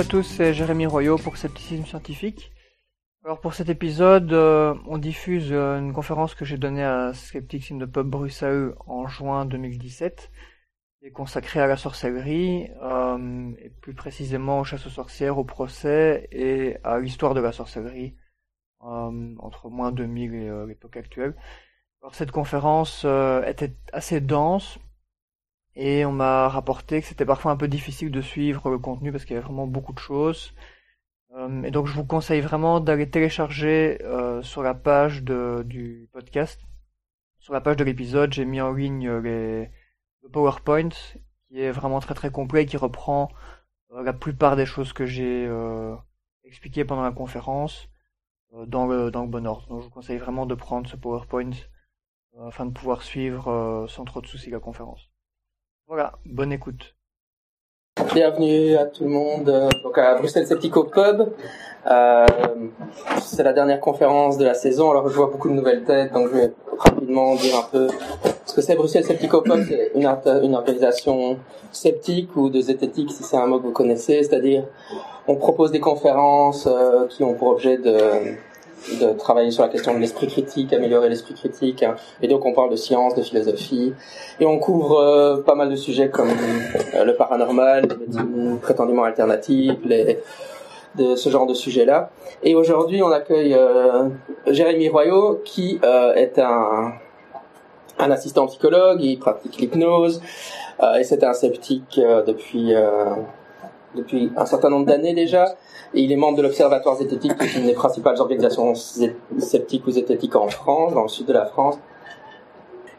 Salut à tous, c'est Jérémy Royaux pour Scepticisme Scientifique. Alors pour cet épisode, euh, on diffuse euh, une conférence que j'ai donnée à Skeptics in the Pub Bruxelles en juin 2017, qui est consacrée à la sorcellerie, euh, et plus précisément aux chasses aux sorcières, au procès et à l'histoire de la sorcellerie entre moins 2000 et l'époque actuelle. Alors cette conférence était assez dense, et on m'a rapporté que c'était parfois un peu difficile de suivre le contenu parce qu'il y avait vraiment beaucoup de choses. Euh, et donc je vous conseille vraiment d'aller télécharger euh, sur la page de, du podcast, sur la page de l'épisode, j'ai mis en ligne les, le PowerPoint qui est vraiment très très complet et qui reprend euh, la plupart des choses que j'ai expliquées pendant la conférence dans, le, dans le bon ordre. Donc je vous conseille vraiment de prendre ce PowerPoint afin de pouvoir suivre sans trop de soucis la conférence. Voilà, bonne écoute. Bienvenue à tout le monde euh, donc à Bruxelles Sceptico Pub. Euh, c'est la dernière conférence de la saison, alors je vois beaucoup de nouvelles têtes, donc je vais rapidement dire un peu ce que c'est Bruxelles Sceptico Pub. C'est une, une organisation sceptique ou de zététique, si c'est un mot que vous connaissez, c'est-à-dire on propose des conférences euh, qui ont pour objet de de travailler sur la question de l'esprit critique, améliorer l'esprit critique. Hein. Et donc on parle de science, de philosophie. Et on couvre euh, pas mal de sujets comme euh, le paranormal, les médecines prétendument alternatives, de ce genre de sujets-là. Et aujourd'hui on accueille euh, Jérémy Royaux qui est un, un assistant psychologue, il pratique l'hypnose et c'est un sceptique depuis depuis un certain nombre d'années déjà. Il est membre de l'Observatoire zététique, qui est une des principales organisations sceptiques ou zététiques en France, dans le sud de la France.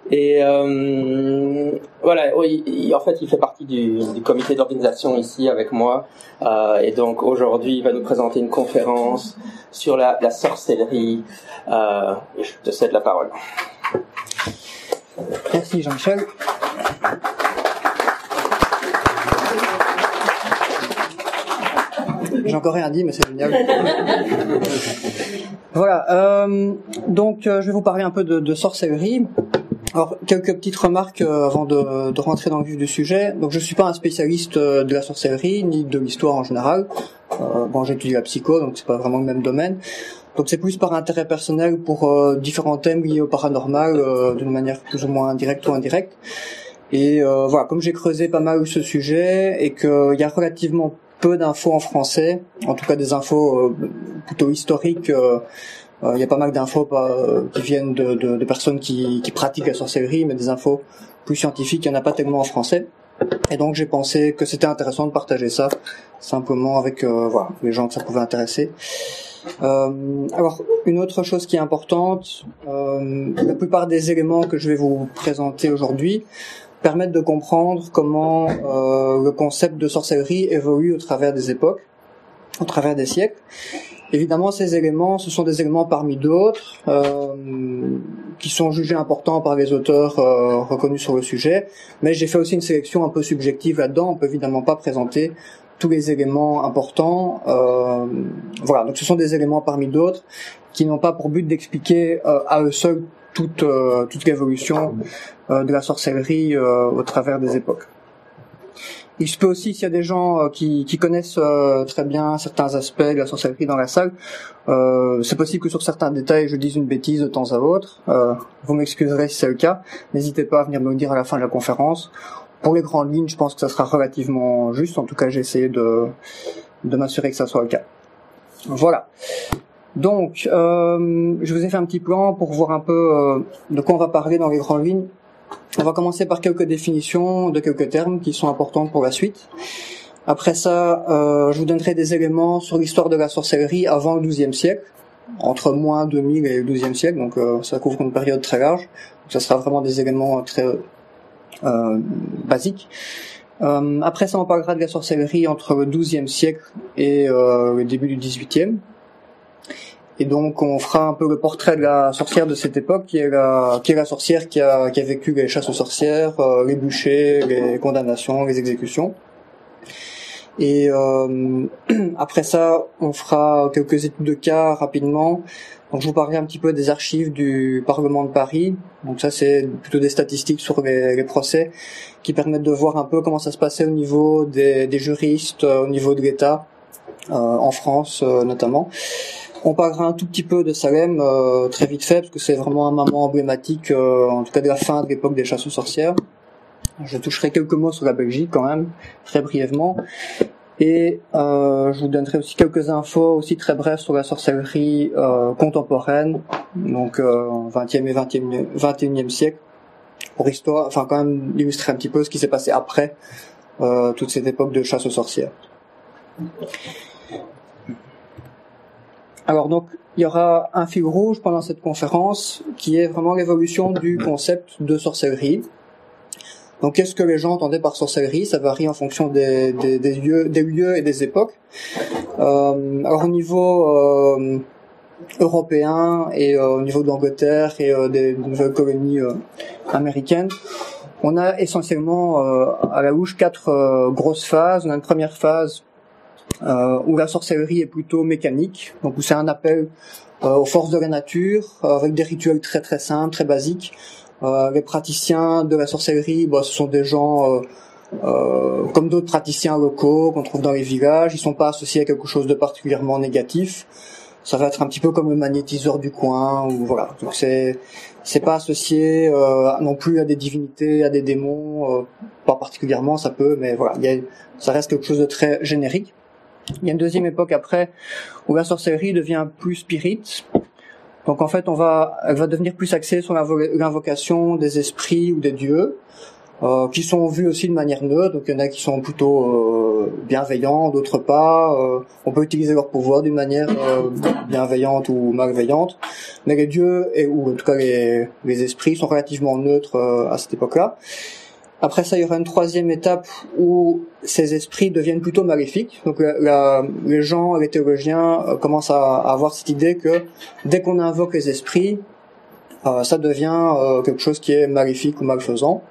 Et euh, voilà, en fait, il fait partie du, comité d'organisation ici avec moi. Euh, et donc aujourd'hui, il va nous présenter une conférence sur la, sorcellerie. Euh, je te cède la parole. Merci Jean-Michel. J'ai encore rien dit, mais c'est génial. voilà. Euh, donc, euh, je vais vous parler un peu de, de sorcellerie. Alors, quelques petites remarques euh, avant de, de, rentrer dans le vif du sujet. Donc, je suis pas un spécialiste euh, de la sorcellerie ni de l'histoire en général. Euh, bon, j'étudie la psycho, donc c'est pas vraiment le même domaine. Donc, c'est plus par intérêt personnel pour différents thèmes liés au paranormal, d'une manière plus ou moins directe ou indirecte. Et voilà, comme j'ai creusé pas mal ce sujet et qu'il y a relativement peu d'infos en français, en tout cas des infos euh, plutôt historiques. Euh, euh, il y a pas mal d'infos qui viennent de, de, de personnes qui, qui, pratiquent la sorcellerie, mais des infos plus scientifiques, il n'y en a pas tellement en français. Et donc j'ai pensé que c'était intéressant de partager ça simplement avec voilà, les gens que ça pouvait intéresser. Euh, alors une autre chose qui est importante, euh, la plupart des éléments que je vais vous présenter aujourd'hui permettent de comprendre comment euh, le concept de sorcellerie évolue au travers des époques, au travers des siècles. Évidemment, ces éléments, ce sont des éléments parmi d'autres euh, qui sont jugés importants par les auteurs euh, reconnus sur le sujet, mais j'ai fait aussi une sélection un peu subjective là-dedans. On peut évidemment pas présenter tous les éléments importants. Euh, voilà, donc ce sont des éléments parmi d'autres qui n'ont pas pour but d'expliquer euh, à eux seuls toute, euh, toute l'évolution euh, de la sorcellerie euh, au travers des époques. Il se peut aussi, s'il y a des gens qui, qui connaissent très bien certains aspects de la sorcellerie dans la salle, euh, c'est possible que sur certains détails je dise une bêtise de temps à autre. Euh, vous m'excuserez si c'est le cas. N'hésitez pas à venir me le dire à la fin de la conférence. Pour les grandes lignes, je pense que ça sera relativement juste. En tout cas, j'ai essayé de, de m'assurer que ça soit le cas. Voilà. Donc, euh, je vous ai fait un petit plan pour voir un peu euh, de quoi on va parler dans les grandes lignes. On va commencer par quelques définitions de quelques termes qui sont importants pour la suite. Après ça, euh, je vous donnerai des éléments sur l'histoire de la sorcellerie avant le XIIe siècle, entre moins 2000 et le XIIe siècle, donc ça couvre une période très large. Donc, ça sera vraiment des éléments très basiques. après ça, on parlera de la sorcellerie entre le XIIe siècle et le début du XVIIIe. Et donc on fera un peu le portrait de la sorcière de cette époque, qui est la, qui est la sorcière qui a, qui a vécu les chasses aux sorcières, euh, les bûchers, les condamnations, les exécutions. Et euh, après ça, on fera quelques études de cas rapidement. Donc je vous parlerai un petit peu des archives du Parlement de Paris. Donc ça c'est plutôt des statistiques sur les, les, procès qui permettent de voir un peu comment ça se passait au niveau des, des juristes, au niveau de l'État en France notamment. On parlera un tout petit peu de Salem très vite fait parce que c'est vraiment un moment emblématique, en tout cas de la fin de l'époque des chasses aux sorcières. Je toucherai quelques mots sur la Belgique quand même, très brièvement. Et euh, je vous donnerai aussi quelques infos aussi très brèves sur la sorcellerie euh, contemporaine, donc euh, 20e et 20e, 21e siècle, pour histoire, enfin quand même illustrer un petit peu ce qui s'est passé après euh, toute cette époque de chasse aux sorcières. Alors donc il y aura un fil rouge pendant cette conférence qui est vraiment l'évolution du concept de sorcellerie. Donc, qu'est-ce que les gens entendaient par sorcellerie? Ça varie en fonction des, des, des, lieux, des lieux et des époques. Euh, alors, au niveau euh, européen et euh, au niveau de l'Angleterre et euh, des nouvelles colonies euh, américaines, on a essentiellement à la louche quatre grosses phases. On a une première phase où la sorcellerie est plutôt mécanique, donc où c'est un appel aux forces de la nature avec des rituels très très simples, très basiques. Euh, les praticiens de la sorcellerie, bah, ce sont des gens euh, euh, comme d'autres praticiens locaux qu'on trouve dans les villages. Ils sont pas associés à quelque chose de particulièrement négatif. Ça va être un petit peu comme le magnétiseur du coin ou voilà. Donc c'est c'est pas associé euh, non plus à des divinités, à des démons, euh, pas particulièrement. Ça peut, mais voilà, il y a, ça reste quelque chose de très générique. Il y a une deuxième époque après où la sorcellerie devient plus spirit, donc en fait, on va, elle va devenir plus axée sur l'invocation des esprits ou des dieux, euh, qui sont vus aussi de manière neutre. Donc il y en a qui sont plutôt euh, bienveillants, d'autres pas. Euh, on peut utiliser leur pouvoir d'une manière euh, bienveillante ou malveillante, mais les dieux et ou en tout cas les, les esprits sont relativement neutres euh, à cette époque-là. Après ça, il y aura une troisième étape où ces esprits deviennent plutôt maléfiques. Donc les gens, les théologiens euh, commencent à, avoir cette idée que dès qu'on invoque les esprits, euh, ça devient euh, quelque chose qui est maléfique ou malfaisant.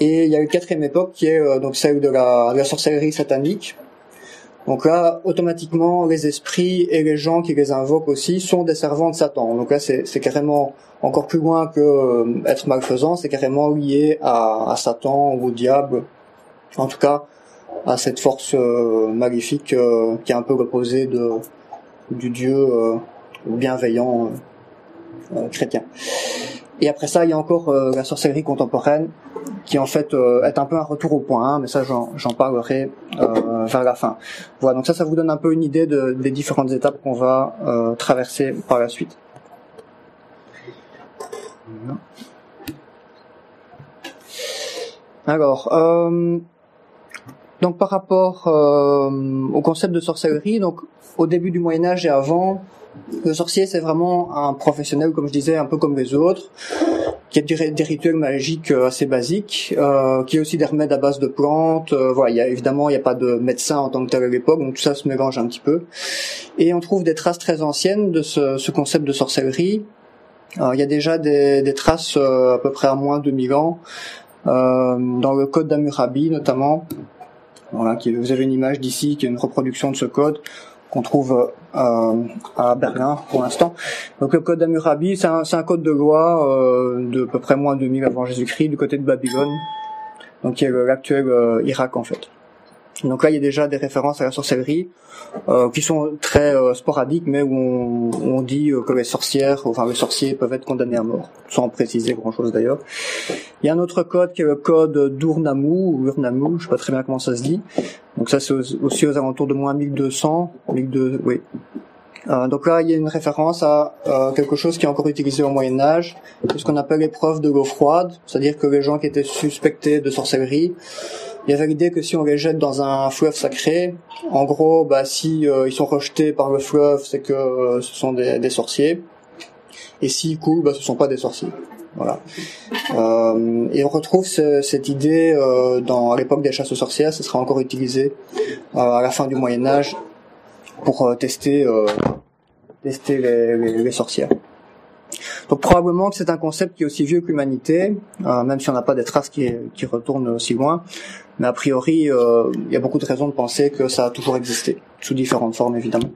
Et il y a une quatrième époque qui est donc celle de la, de la sorcellerie satanique, donc là, automatiquement, les esprits et les gens qui les invoquent aussi sont des servants de Satan. Donc là, c'est carrément encore plus loin que euh, être malfaisant, c'est carrément lié à, à, Satan ou au diable. En tout cas, à cette force euh, maléfique euh, qui est un peu reposée de, du Dieu bienveillant chrétien. Et après ça, il y a encore la sorcellerie contemporaine qui en fait euh, est un peu un retour au point mais ça j'en parlerai euh, vers la fin. Voilà, donc ça, ça vous donne un peu une idée de, des différentes étapes qu'on va euh, traverser par la suite. Alors, euh, donc par rapport au concept de sorcellerie, donc au début du Moyen Âge et avant, le sorcier c'est vraiment un professionnel, comme je disais, un peu comme les autres qui a des, rituels magiques euh, assez basiques, euh, qui est aussi des remèdes à base de plantes. Euh, voilà, il y a, évidemment, il n'y a pas de médecin en tant que tel à l'époque, donc tout ça se mélange un petit peu. Et on trouve des traces très anciennes de ce, ce concept de sorcellerie. Il y a déjà des, des traces à peu près à moins de 2000 ans, dans le code d'Amurabi notamment. Voilà, qui, vous avez une image d'ici qui est une reproduction de ce code qu'on trouve euh, à Berlin pour l'instant. Donc le code d'Amurabi, c'est un, un, code de loi euh, de peu près moins de 2000 avant Jésus-Christ du côté de Babylone, donc qui est l'actuel euh, Irak en fait. Donc là, il y a déjà des références à la sorcellerie euh, qui sont très euh, sporadiques, mais où on, on dit euh, que les sorcières, enfin les sorciers peuvent être condamnés à mort, sans préciser grand-chose d'ailleurs. Il y a un autre code qui est le code d'Urnamu, ou Urnamu, je sais pas très bien comment ça se dit. Donc ça, c'est aussi aux alentours de moins 1200, 1200, oui. Euh, donc là, il y a une référence à euh, quelque chose qui est encore utilisé au Moyen Âge, ce qu'on appelle l'épreuve de l'eau froide, c'est-à-dire que les gens qui étaient suspectés de sorcellerie il y avait l'idée que si on les jette dans un fleuve sacré, en gros, bah, si euh, ils sont rejetés par le fleuve, c'est que euh, ce sont des, des, sorciers. Et s'ils coulent, bah, ce sont pas des sorciers. Voilà. Euh, et on retrouve ce, cette idée euh, dans à l'époque des chasses aux sorcières. Ce sera encore utilisé à la fin du Moyen Âge pour tester tester les, les sorcières. Donc probablement que c'est un concept qui est aussi vieux que l'humanité, euh, même si on n'a pas des traces qui, qui, retournent aussi loin. Mais a priori, euh, il y a beaucoup de raisons de penser que ça a toujours existé, sous différentes formes évidemment.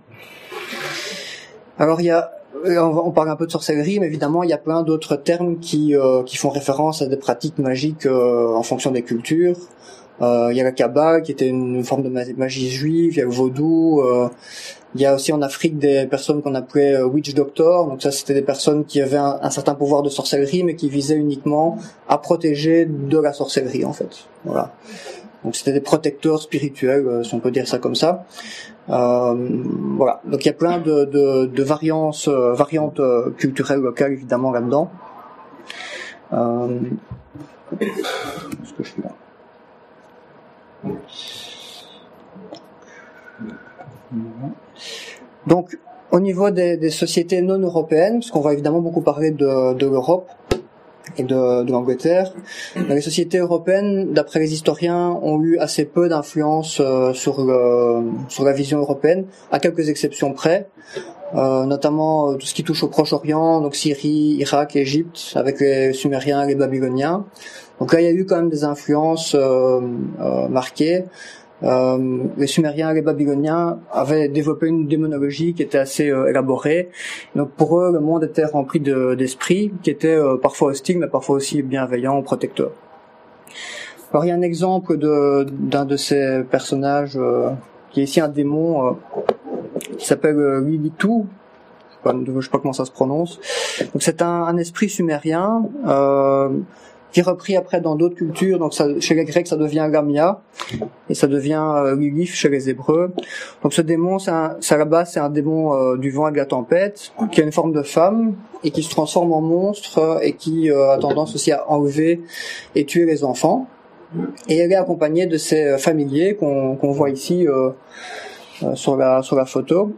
Alors il y a, euh, on parle un peu de sorcellerie, mais évidemment il y a plein d'autres termes qui, qui font référence à des pratiques magiques en fonction des cultures. Il y a la Kabbale qui était une forme de magie juive, il y a le vaudou, il y a aussi en Afrique des personnes qu'on appelait witch doctors, donc ça c'était des personnes qui avaient un, certain pouvoir de sorcellerie mais qui visaient uniquement à protéger de la sorcellerie en fait. Voilà. Donc c'était des protecteurs spirituels, si on peut dire ça comme ça. Euh, voilà. Donc il y a plein de, de, de variantes, euh, variantes euh, culturelles locales évidemment là-dedans. Euh, ce que je fais là? Donc, au niveau des, sociétés non européennes, parce qu'on va évidemment beaucoup parler de, l'Europe, et de, l'Angleterre. Les sociétés européennes, d'après les historiens, ont eu assez peu d'influence euh, sur, sur la vision européenne, à quelques exceptions près. Euh, notamment euh, tout ce qui touche au Proche-Orient, donc Syrie, Irak, Égypte, avec les Sumériens les Babyloniens. Donc là, il y a eu quand même des influences euh, euh marquées. Euh, les Sumériens et les Babyloniens avaient développé une démonologie qui était assez euh, élaborée. Donc pour eux, le monde était rempli d'esprits qui étaient parfois hostiles, mais parfois aussi bienveillants, protecteurs. Alors il y a un exemple d'un de, ces personnages qui est ici un démon qui s'appelle Lilitu. Je sais pas comment ça se prononce. Donc c'est un, un, esprit sumérien qui est repris après dans d'autres cultures. Donc ça, chez les Grecs, ça devient Gamia et ça devient euh, Lilith chez les Hébreux. Donc ce démon, c'est à la base, c'est un démon euh, du vent et de la tempête qui a une forme de femme et qui se transforme en monstre et qui euh, a tendance aussi à enlever et tuer les enfants. Et elle est accompagnée de ses euh, familiers qu'on voit ici sur la sur la photo.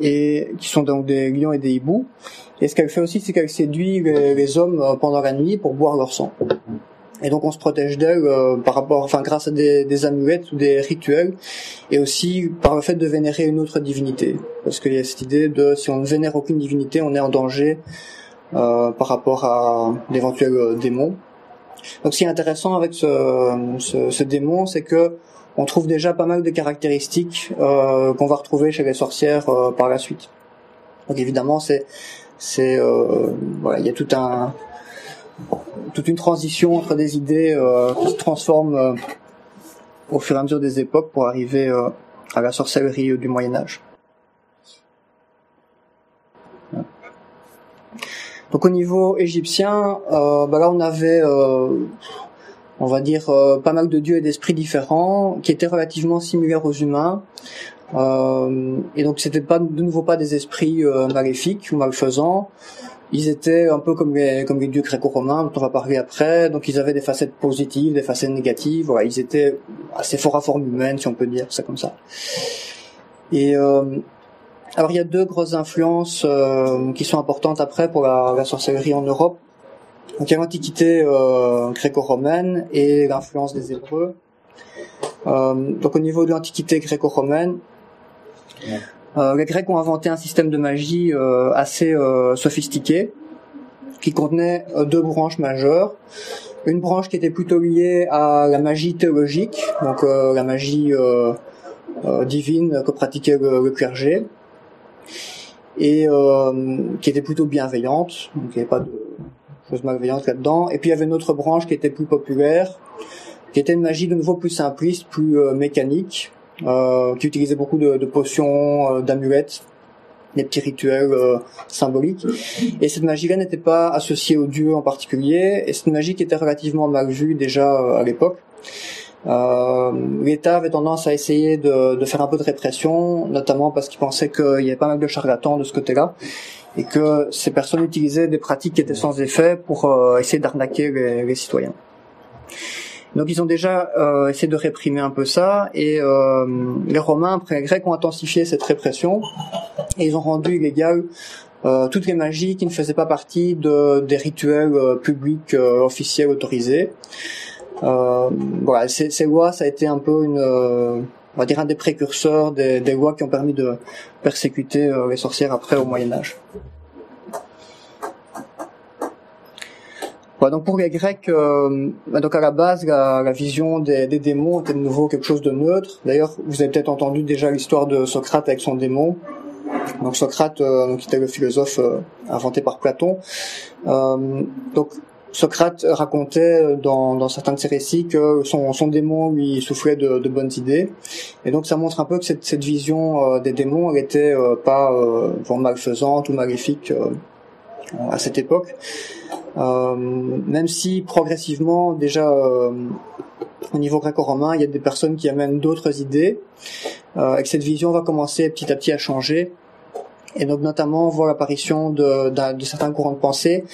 Et qui sont donc des lions et des hiboux. Et ce qu'elle fait aussi, c'est qu'elle séduit les, hommes euh, pendant la nuit pour boire leur sang. Et donc on se protège d'elle euh, par rapport, enfin grâce à des, des, amulettes ou des rituels, et aussi par le fait de vénérer une autre divinité, parce qu'il y a cette idée de si on ne vénère aucune divinité, on est en danger euh, par rapport à d'éventuels euh, démons. Donc ce qui est intéressant avec ce, ce, ce démon, c'est que on trouve déjà pas mal de caractéristiques euh, qu'on va retrouver chez les sorcières par la suite. Donc évidemment, c'est euh, voilà, il y a tout un toute une transition entre des idées euh, qui se transforment euh, au fur et à mesure des époques pour arriver à la sorcellerie du Moyen Âge. Donc au niveau égyptien, euh, bah là on avait, euh, on va dire, euh, pas mal de dieux et d'esprits différents qui étaient relativement similaires aux humains. Euh, et donc c'était pas de nouveau pas des esprits euh, maléfiques ou malfaisants. Ils étaient un peu comme les comme les dieux gréco-romains dont on va parler après. Donc ils avaient des facettes positives, des facettes négatives. Voilà, ils étaient assez forts à forme humaine, si on peut dire ça comme ça. Et euh, alors il y a deux grosses influences euh, qui sont importantes après pour la, la, sorcellerie en Europe. Donc il y a l'antiquité euh, gréco-romaine et l'influence des Hébreux. Euh, donc au niveau de l'antiquité gréco-romaine, euh, les Grecs ont inventé un système de magie euh, assez sophistiqué qui contenait deux branches majeures. Une branche qui était plutôt liée à la magie théologique, donc la magie divine que pratiquait le, clergé, et qui était plutôt bienveillante, donc il n'y avait pas de choses malveillantes là-dedans. Et puis il y avait une autre branche qui était plus populaire, qui était une magie de nouveau plus simpliste, plus mécanique, euh, qui utilisait beaucoup de, potions, euh, d'amulettes, des petits rituels euh, symboliques. Et cette magie-là n'était pas associée au dieu en particulier, et cette magie qui était relativement mal vue déjà à l'époque. Euh, L'État avait tendance à essayer de, faire un peu de répression, notamment parce qu'il pensait qu'il y avait pas mal de charlatans de ce côté-là, et que ces personnes utilisaient des pratiques qui étaient sans effet pour euh, essayer d'arnaquer les, citoyens. Donc ils ont déjà euh, essayé de réprimer un peu ça, et euh, les Romains, après les Grecs, ont intensifié cette répression, et ils ont rendu illégal euh, toutes les magies qui ne faisaient pas partie de, des rituels euh, publics euh, officiels autorisés. Voilà, ces, ces, lois, ça a été un peu une, on va dire un des précurseurs des, lois qui ont permis de persécuter les sorcières après au Moyen Âge. donc pour les Grecs, euh, bah, donc à la base, la, vision des, démons était de nouveau quelque chose de neutre. D'ailleurs, vous avez peut-être entendu déjà l'histoire de Socrate avec son démon. Donc Socrate, euh, qui était le philosophe euh, inventé par Platon. Euh, donc Socrate racontait dans, dans, certains de ses récits que son, son démon lui soufflait de, de, bonnes idées, et donc ça montre un peu que cette, cette vision euh, des démons, elle était euh, pas euh, malfaisante ou maléfique euh, à cette époque, même si progressivement déjà au niveau gréco-romain, il y a des personnes qui amènent d'autres idées, et que cette vision va commencer petit à petit à changer et donc notamment on voit l'apparition de, de, certains courants de pensée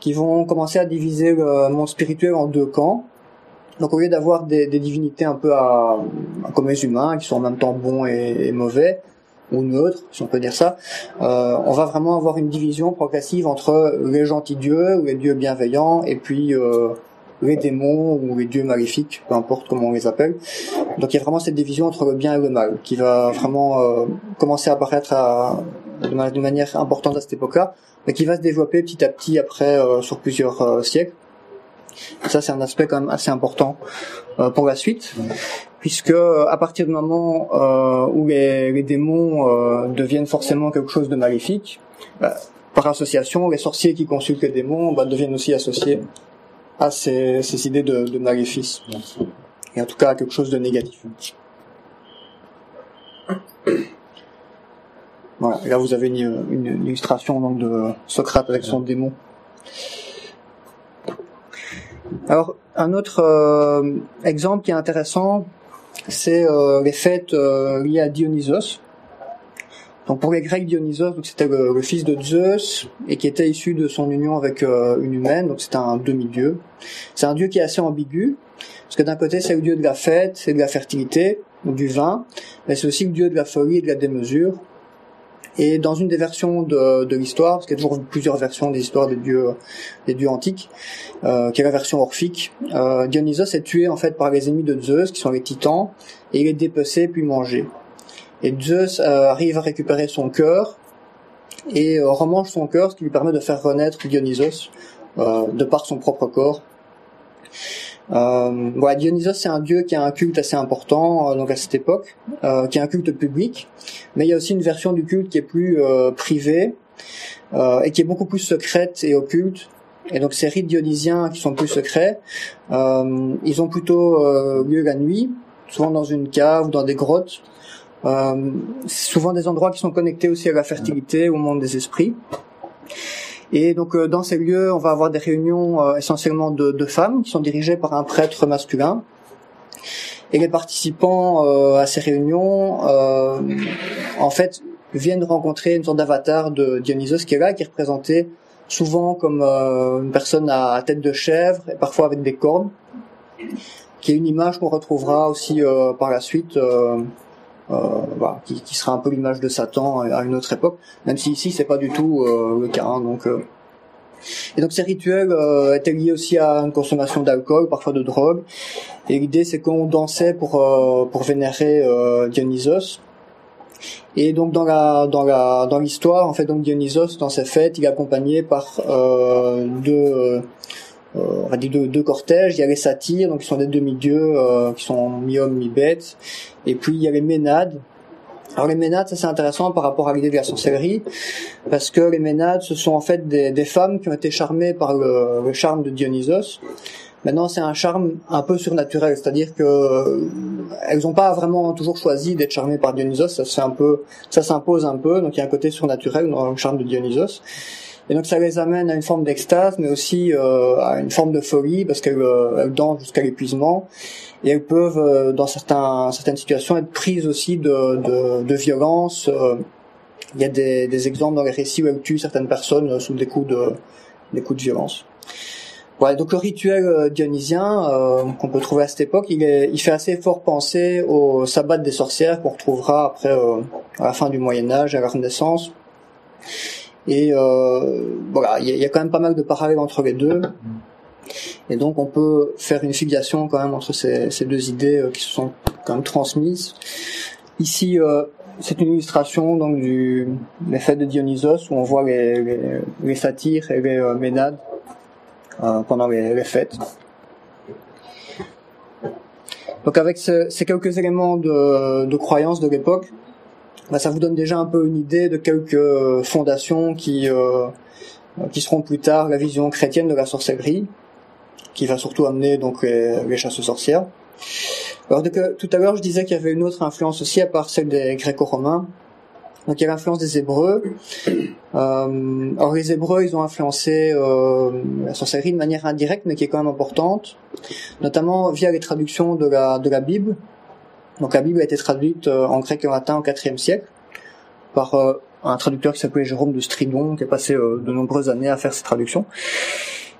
qui vont commencer à diviser le monde spirituel en deux camps. Donc au lieu d'avoir des, des, divinités un peu à, comme les humains, qui sont en même temps bons et, mauvais, ou neutres, si on peut dire ça, euh, on va vraiment avoir une division progressive entre les gentils dieux ou les dieux bienveillants et puis euh, les démons ou les dieux maléfiques, peu importe comment on les appelle. Donc il y a vraiment cette division entre le bien et le mal qui va vraiment euh, commencer à apparaître à, de, manière importante à cette époque-là, mais qui va se développer petit à petit après euh, sur plusieurs euh, siècles. ça, c'est un aspect quand même assez important euh, pour la suite, puisque à partir du moment où les, les démons deviennent forcément quelque chose de maléfique, bah, par association, les sorciers qui consultent les démons bah, deviennent aussi associés à ces, ces idées de, de maléfice, et en tout cas à quelque chose de négatif. Voilà, là vous avez une, une, illustration donc de Socrate avec son démon. Alors un autre euh, exemple qui est intéressant, c'est euh, les fêtes euh, liées à Dionysos. Donc pour les Grecs, Dionysos, c'était le, fils de Zeus et qui était issu de son union avec une humaine, donc c'est un demi-dieu. C'est un dieu qui est assez ambigu, parce que d'un côté c'est le dieu de la fête et de la fertilité, du vin, mais c'est aussi le dieu de la folie et de la démesure. Et dans une des versions de, de l'histoire, parce qu'il y a toujours plusieurs versions des histoires des dieux, des dieux antiques, euh, qui est la version orphique, euh, Dionysos est tué en fait par les ennemis de Zeus, qui sont les titans, et il est dépecé puis mangé. Et Zeus euh, arrive à récupérer son cœur et euh, remange son cœur, ce qui lui permet de faire renaître Dionysos euh, de par son propre corps. Euh, voilà, Dionysos c'est un dieu qui a un culte assez important euh, donc à cette époque, euh, qui a un culte public, mais il y a aussi une version du culte qui est plus euh, privée euh, et qui est beaucoup plus secrète et occulte. Et donc ces rites dionysiens qui sont plus secrets, ils ont plutôt lieu la nuit, souvent dans une cave ou dans des grottes. souvent des endroits qui sont connectés aussi à la fertilité, au monde des esprits. Et donc euh, dans ces lieux, on va avoir des réunions euh, essentiellement de, de, femmes qui sont dirigées par un prêtre masculin. Et les participants euh, à ces réunions, en fait, viennent rencontrer une sorte d'avatar de Dionysos qui est là, qui est représenté souvent comme une personne à, tête de chèvre et parfois avec des cornes, qui est une image qu'on retrouvera aussi par la suite euh, voilà, qui, qui, sera un peu l'image de Satan à une autre époque, même si ici c'est pas du tout euh, le cas. Hein, donc, euh. et donc ces rituels euh, étaient liés aussi à une consommation d'alcool, parfois de drogue. Et l'idée c'est qu'on dansait pour pour vénérer Dionysos. Et donc dans la dans la dans l'histoire, en fait, donc Dionysos dans ses fêtes, il est accompagné par deux euh, on va dire deux, cortèges. Il y a les satyres, donc qui sont des demi-dieux, euh, qui sont mi-hommes, mi-bêtes. Et puis il y a les ménades. Alors les ménades, ça c'est intéressant par rapport à l'idée de la sorcellerie, parce que les ménades, ce sont en fait des, des femmes qui ont été charmées par le, le charme de Dionysos. Maintenant, c'est un charme un peu surnaturel, c'est-à-dire que euh, elles n'ont pas vraiment toujours choisi d'être charmées par Dionysos. Ça c'est un peu, ça s'impose un peu. Donc il y a un côté surnaturel dans le charme de Dionysos. Et donc ça les amène à une forme d'extase, mais aussi euh, à une forme de folie, parce qu'elles euh, dansent jusqu'à l'épuisement. Et elles peuvent, euh, dans certains, certaines situations, être prises aussi de, de, de violence. Euh, il y a des, des, exemples dans les récits où elles tuent certaines personnes sous des coups de, des coups de violence. Voilà, donc le rituel dionysien euh, qu'on peut trouver à cette époque, il, est, il fait assez fort penser au sabbat des sorcières qu'on retrouvera après à la fin du Moyen Âge, à la Renaissance. Et euh, voilà, il y, a quand même pas mal de parallèles entre les deux. Et donc on peut faire une filiation quand même entre ces, deux idées euh, qui se sont quand même transmises. Ici, euh, c'est une illustration donc du les fêtes de Dionysos où on voit les, les, les satyres et les ménades euh, pendant les, les, fêtes. Donc avec ce, ces quelques éléments de, de croyance de l'époque, bah, ça vous donne déjà un peu une idée de quelques euh, fondations qui euh, qui seront plus tard la vision chrétienne de la sorcellerie. qui va surtout amener donc les, les chasses sorcières. Alors donc, tout à l'heure je disais qu'il y avait une autre influence aussi à part celle des Gréco-romains. Donc il y a l'influence des Hébreux. Euh, alors les Hébreux, ils ont influencé euh, la sorcellerie de manière indirecte, mais qui est quand même importante, notamment via les traductions de la de la Bible. Donc la Bible a été traduite euh, en grec et en latin au IVe siècle par euh, un traducteur qui s'appelait Jérôme de Stridon, qui a passé euh, de nombreuses années à faire ces traductions.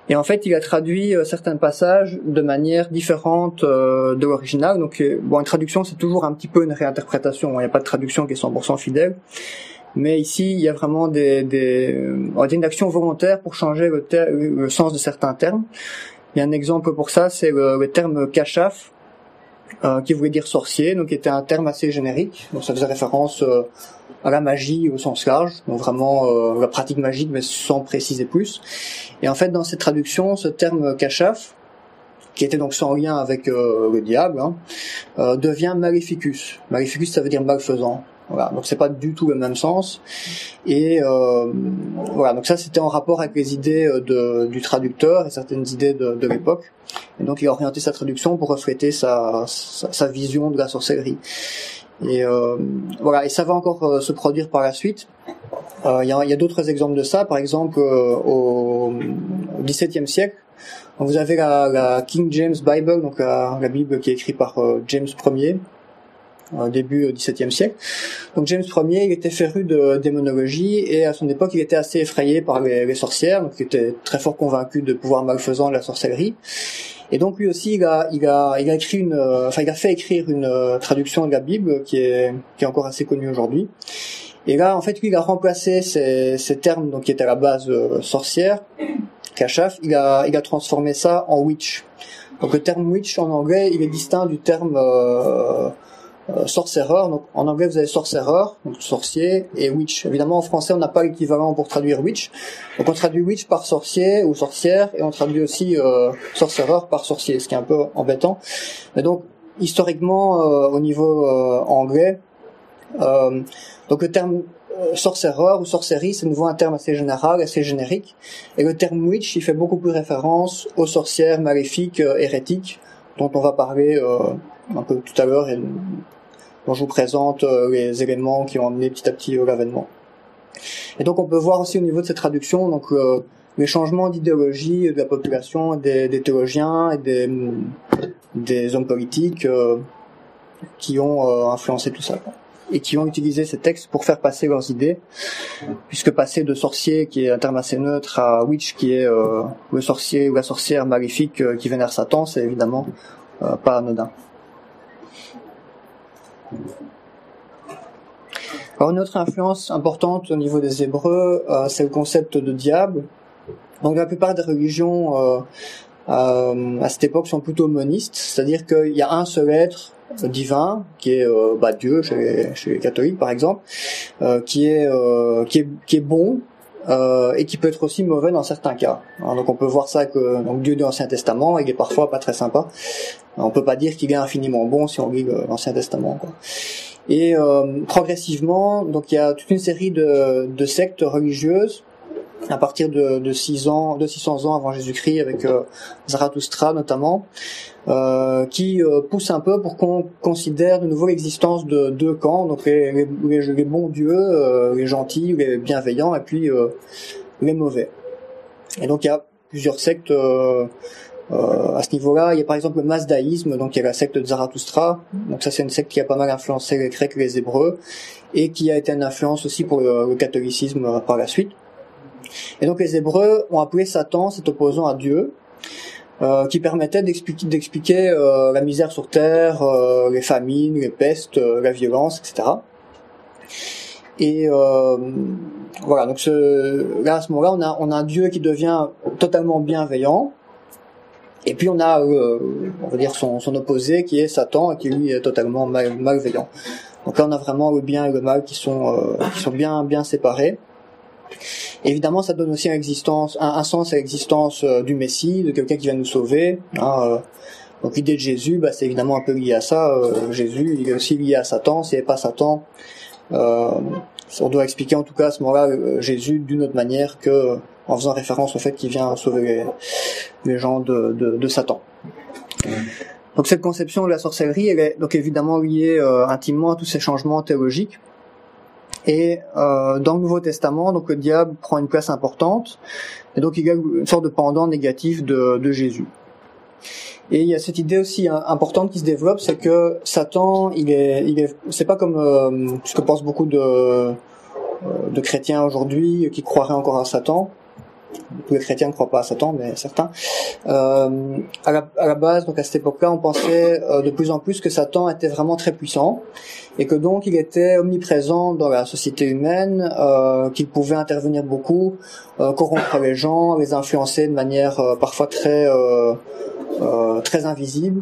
Et en fait, il a traduit certains passages de manière différente de l'original. Donc, bon, une traduction, c'est toujours un petit peu une réinterprétation. Il n'y a pas de traduction qui est 100% fidèle. Mais ici, il y a vraiment des, des on une action volontaire pour changer le, le, sens de certains termes. Il y a un exemple pour ça, c'est le, le terme kachaf, euh, qui voulait dire sorcier, donc qui était un terme assez générique. Donc ça faisait référence euh, à la magie au sens large, donc vraiment euh, la pratique magique, mais sans préciser plus. Et en fait, dans cette traduction, ce terme kachaf, qui était donc sans lien avec le diable, hein, devient maleficus. Maleficus, ça veut dire malfaisant. Voilà, donc c'est pas du tout le même sens. Et euh, voilà, donc ça c'était en rapport avec les idées euh, de, du traducteur et certaines idées de, l'époque. Et donc il a orienté sa traduction pour refléter sa, sa, vision de la sorcellerie. Et euh, voilà, et ça va encore euh, se produire par la suite. Euh, il y a, d'autres exemples de ça. Par exemple, au XVIIe siècle, vous avez la, la, King James Bible, donc la, la Bible qui est écrite par James Ier, au début XVIIe siècle. Donc James Ier, il était féru de démonologie et à son époque, il était assez effrayé par les, sorcières, donc il était très fort convaincu de pouvoir malfaisant de la sorcellerie. Et donc lui aussi, il a, il a, il a écrit une, enfin il a fait écrire une euh, traduction de la Bible qui est, qui est encore assez connue aujourd'hui. Et là, en fait, lui, il a remplacé ces, ces termes donc qui étaient à la base euh, sorcière, kachaf, il a, il a transformé ça en witch. Donc le terme witch en anglais, il est distinct du terme euh, euh, sorcerer. Donc en anglais vous avez sorcerer, donc sorcier, et witch. Évidemment en français on n'a pas l'équivalent pour traduire witch. Donc on traduit witch par sorcier ou sorcière, et on traduit aussi euh, sorcerer par sorcier, ce qui est un peu embêtant. Mais donc historiquement euh, au niveau euh, anglais, donc le terme sorcerer ou sorcerie, c'est nouveau un terme assez général, assez générique. Et le terme witch, il fait beaucoup plus référence aux sorcières maléfiques, hérétiques, dont on va parler un peu tout à l'heure et dont je vous présente euh, les éléments qui ont amené petit à petit l'avènement. Et donc on peut voir aussi au niveau de cette traduction donc euh, les changements d'idéologie de la population, des, des théologiens et des, des hommes politiques euh, qui ont influencé tout ça et qui ont utilisé ces textes pour faire passer leurs idées, puisque passer de sorcier, qui est un terme assez neutre, à witch, qui est le sorcier ou la sorcière maléfique qui vénère Satan, c'est évidemment pas anodin. Alors une autre influence importante au niveau des Hébreux, euh, c'est le concept de diable. Donc la plupart des religions euh, euh, à cette époque sont plutôt monistes, c'est-à-dire qu'il y a un seul être divin qui est bah, Dieu chez chez les, catholiques par exemple, qui est qui est qui est bon euh, et qui peut être aussi mauvais dans certains cas. Alors, donc on peut voir ça que donc Dieu de l'Ancien Testament, il est parfois pas très sympa. On peut pas dire qu'il est infiniment bon si on lit l'Ancien Testament. Quoi. Et euh, progressivement, donc il y a toute une série de, de sectes religieuses à partir de, de 6 ans, de 600 ans avant Jésus-Christ, avec euh, Zarathustra notamment, euh, qui euh, pousse un peu pour qu'on considère de nouveau l'existence de deux camps, donc les, les, les bons dieux, euh, les gentils, les bienveillants, et puis euh, les mauvais. Et donc il y a plusieurs sectes à ce niveau-là. Il y a par exemple le Mazdaïsme, donc il y a la secte de Zarathustra, donc ça c'est une secte qui a pas mal influencé les Grecs et les Hébreux, et qui a été une influence aussi pour le catholicisme par la suite. Et donc les Hébreux ont appelé Satan cet opposant à Dieu, euh, qui permettait d'expliquer, euh, la misère sur terre, euh, les famines, les pestes, euh, la violence, etc. Et euh, voilà, donc ce, là à ce moment-là, on a, on a un Dieu qui devient totalement bienveillant, et puis on a, on va dire son, son, opposé qui est Satan et qui lui est totalement mal, malveillant. Donc là, on a vraiment le bien et le mal qui sont qui sont bien bien séparés. Évidemment, ça donne aussi un, sens à l'existence euh, du Messie, de quelqu'un qui va nous sauver. Hein, euh. donc l'idée de Jésus, bah, c'est évidemment un peu lié à ça. Euh, Jésus, il est aussi lié à Satan. S'il n'y avait pas Satan, on doit expliquer en tout cas à ce moment-là Jésus d'une autre manière que en faisant référence au fait qu'il vient sauver les, gens de, Satan. Donc cette conception de la sorcellerie, elle est donc évidemment liée intimement à tous ces changements théologiques. Et euh, dans le Nouveau Testament, donc le diable prend une place importante, et donc il y a une sorte de pendant négatif de, Jésus. Et il y a cette idée aussi hein, importante qui se développe, c'est que Satan, il est, il est, c'est pas comme euh, ce que pensent beaucoup euh, de chrétiens aujourd'hui qui croiraient encore à Satan. Tous les chrétiens ne croient pas à Satan, mais certains. Euh, à, la, à, la, base, donc à cette époque-là, on pensait euh, de plus en plus que Satan était vraiment très puissant et que donc il était omniprésent dans la société humaine, euh, qu'il pouvait intervenir beaucoup, corrompre les gens, les influencer de manière parfois très euh, très invisible.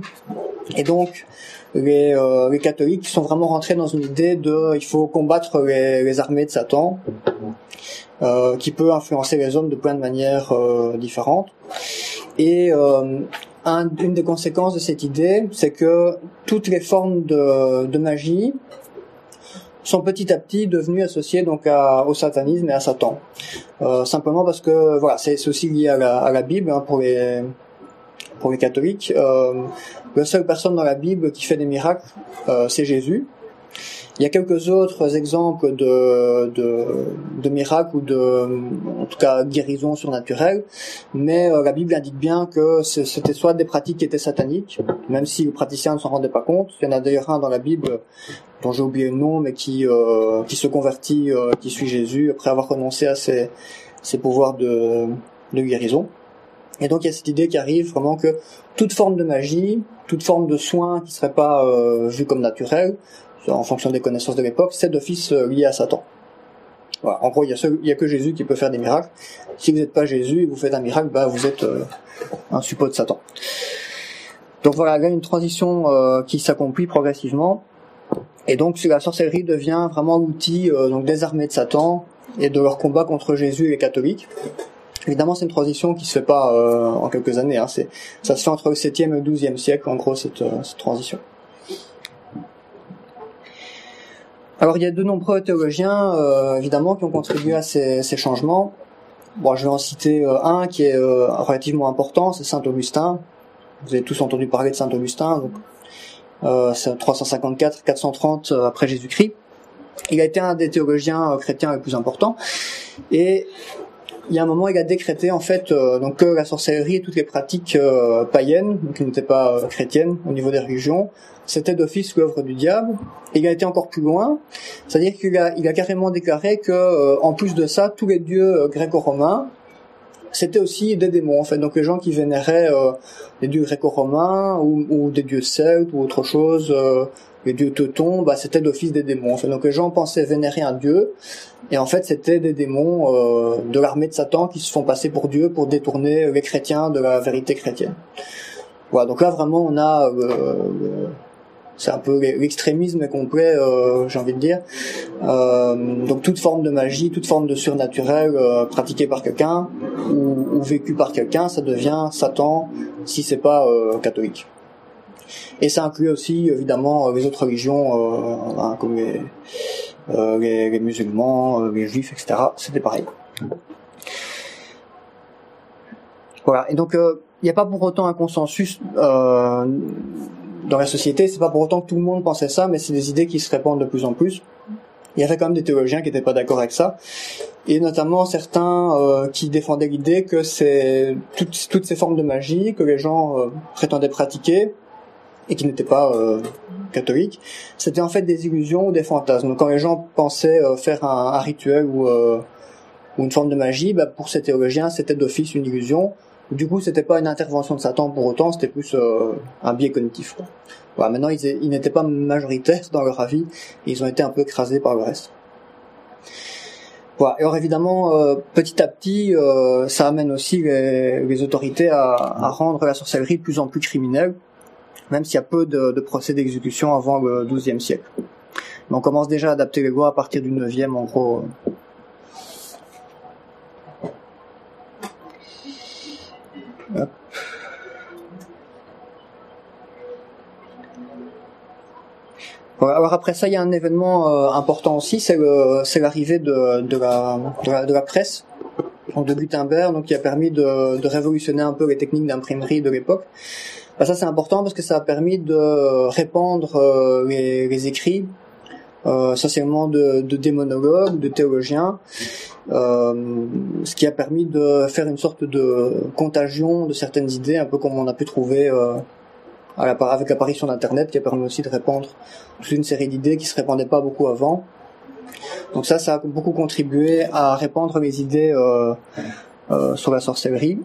Et donc, les, euh, les, catholiques sont vraiment rentrés dans une idée de il faut combattre les, les armées de Satan, euh, qui peut influencer les hommes de plein de manières euh, différentes. Et euh, un, une des conséquences de cette idée, c'est que toutes les formes de, de, magie sont petit à petit devenues associées donc à, au satanisme et à Satan. Euh, simplement parce que voilà, c'est aussi lié à la, à la Bible hein, pour les pour les catholiques, euh, la seule personne dans la Bible qui fait des miracles, c'est Jésus. Il y a quelques autres exemples de, de, de, miracles ou de, en tout cas, guérisons surnaturelles, mais euh, la Bible indique bien que c'était soit des pratiques qui étaient sataniques, même si le praticien ne s'en rendait pas compte. Il y en a d'ailleurs un dans la Bible dont j'ai oublié le nom, mais qui, euh, qui se convertit, euh, qui suit Jésus après avoir renoncé à ses, ses pouvoirs de, de guérison. Et donc il y a cette idée qui arrive vraiment que toute forme de magie, toute forme de soin qui serait pas euh, vue comme naturelle, en fonction des connaissances de l'époque, c'est d'office euh, lié à Satan. Voilà. En gros, il y, a a que Jésus qui peut faire des miracles. Si vous n'êtes pas Jésus et vous faites un miracle, bah, vous êtes euh, un suppôt de Satan. Donc voilà, il y a une transition euh, qui s'accomplit progressivement. Et donc la sorcellerie devient vraiment l'outil donc des armées de Satan et de leur combat contre Jésus et les catholiques. Évidemment, c'est une transition qui se fait pas euh, en quelques années. Hein. Ça se fait entre le 7e et le 12e siècle, en gros, cette, euh, cette transition. Alors, il y a de nombreux théologiens, euh, évidemment, qui ont contribué à ces, ces, changements. Bon, je vais en citer euh, un qui est euh, relativement important, c'est Saint Augustin. Vous avez tous entendu parler de Saint Augustin, donc c'est 354-430 après Jésus-Christ. Il a été un des théologiens chrétiens les plus importants. Et il y a un moment, il a décrété en fait euh, donc que la sorcellerie et toutes les pratiques euh, païennes, qui n'étaient pas euh, chrétiennes au niveau des religions, c'était d'office l'œuvre du diable. Et il a été encore plus loin, c'est-à-dire qu'il a, il a carrément déclaré que, en plus de ça, tous les dieux gréco-romains, c'était aussi des démons en fait. Donc les gens qui vénéraient les dieux gréco-romains ou, ou, des dieux celtes ou autre chose, les dieux teutons, bah, c'était d'office des démons. En Donc les gens pensaient vénérer un dieu, et en fait c'était des démons euh, de l'armée de Satan qui se font passer pour Dieu pour détourner les chrétiens de la vérité chrétienne. Voilà, donc là vraiment on a, euh, c'est un peu l'extrémisme complet, euh, j'ai envie de dire. Euh, donc toute forme de magie, toute forme de surnaturel euh, pratiquée par quelqu'un ou, ou vécue par quelqu'un, ça devient Satan si c'est pas catholique. Et ça inclut aussi évidemment les autres religions, hein, comme les, euh, les, les, musulmans, euh, les juifs, etc. C'était pareil. Voilà. Et donc, il euh, n'y a pas pour autant un consensus dans la société. C'est pas pour autant que tout le monde pensait ça, mais c'est des idées qui se répandent de plus en plus. Il y avait quand même des théologiens qui n'étaient pas d'accord avec ça, et notamment certains euh, qui défendaient l'idée que c'est toutes, toutes, ces formes de magie que les gens euh, prétendaient pratiquer et qui n'étaient pas euh, catholiques, c'était en fait des illusions ou des fantasmes. Donc quand les gens pensaient euh, faire un, un rituel ou, euh, ou, une forme de magie, bah, pour ces théologiens, c'était d'office une illusion. Du coup, c'était pas une intervention de Satan pour autant, c'était plus euh, un biais cognitif. Quoi. Voilà, maintenant, ils, n'étaient pas majoritaires dans leur avis, ils ont été un peu écrasés par le reste. Voilà. Et alors évidemment, euh, petit à petit, euh, ça amène aussi les, autorités à, à, rendre la sorcellerie de plus en plus criminelle même s'il y a peu de, de procès d'exécution avant le XIIe siècle. Mais on commence déjà à adapter les lois à partir du IXe, en gros. Alors après ça, il y a un événement euh, important aussi, c'est l'arrivée de, la, de, la, de presse de Gutenberg, donc qui a permis de, révolutionner un peu les techniques d'imprimerie de l'époque. Bah, ça c'est important parce que ça a permis de répandre euh, les, écrits, euh, essentiellement de, de démonologues, de théologiens, euh, ce qui a permis de faire une sorte de contagion de certaines idées, un peu comme on a pu trouver euh, avec l'apparition d'Internet, qui a permis aussi de répandre toute une série d'idées qui se répandaient pas beaucoup avant. Donc ça, ça a beaucoup contribué à répandre les idées euh, euh, sur la sorcellerie.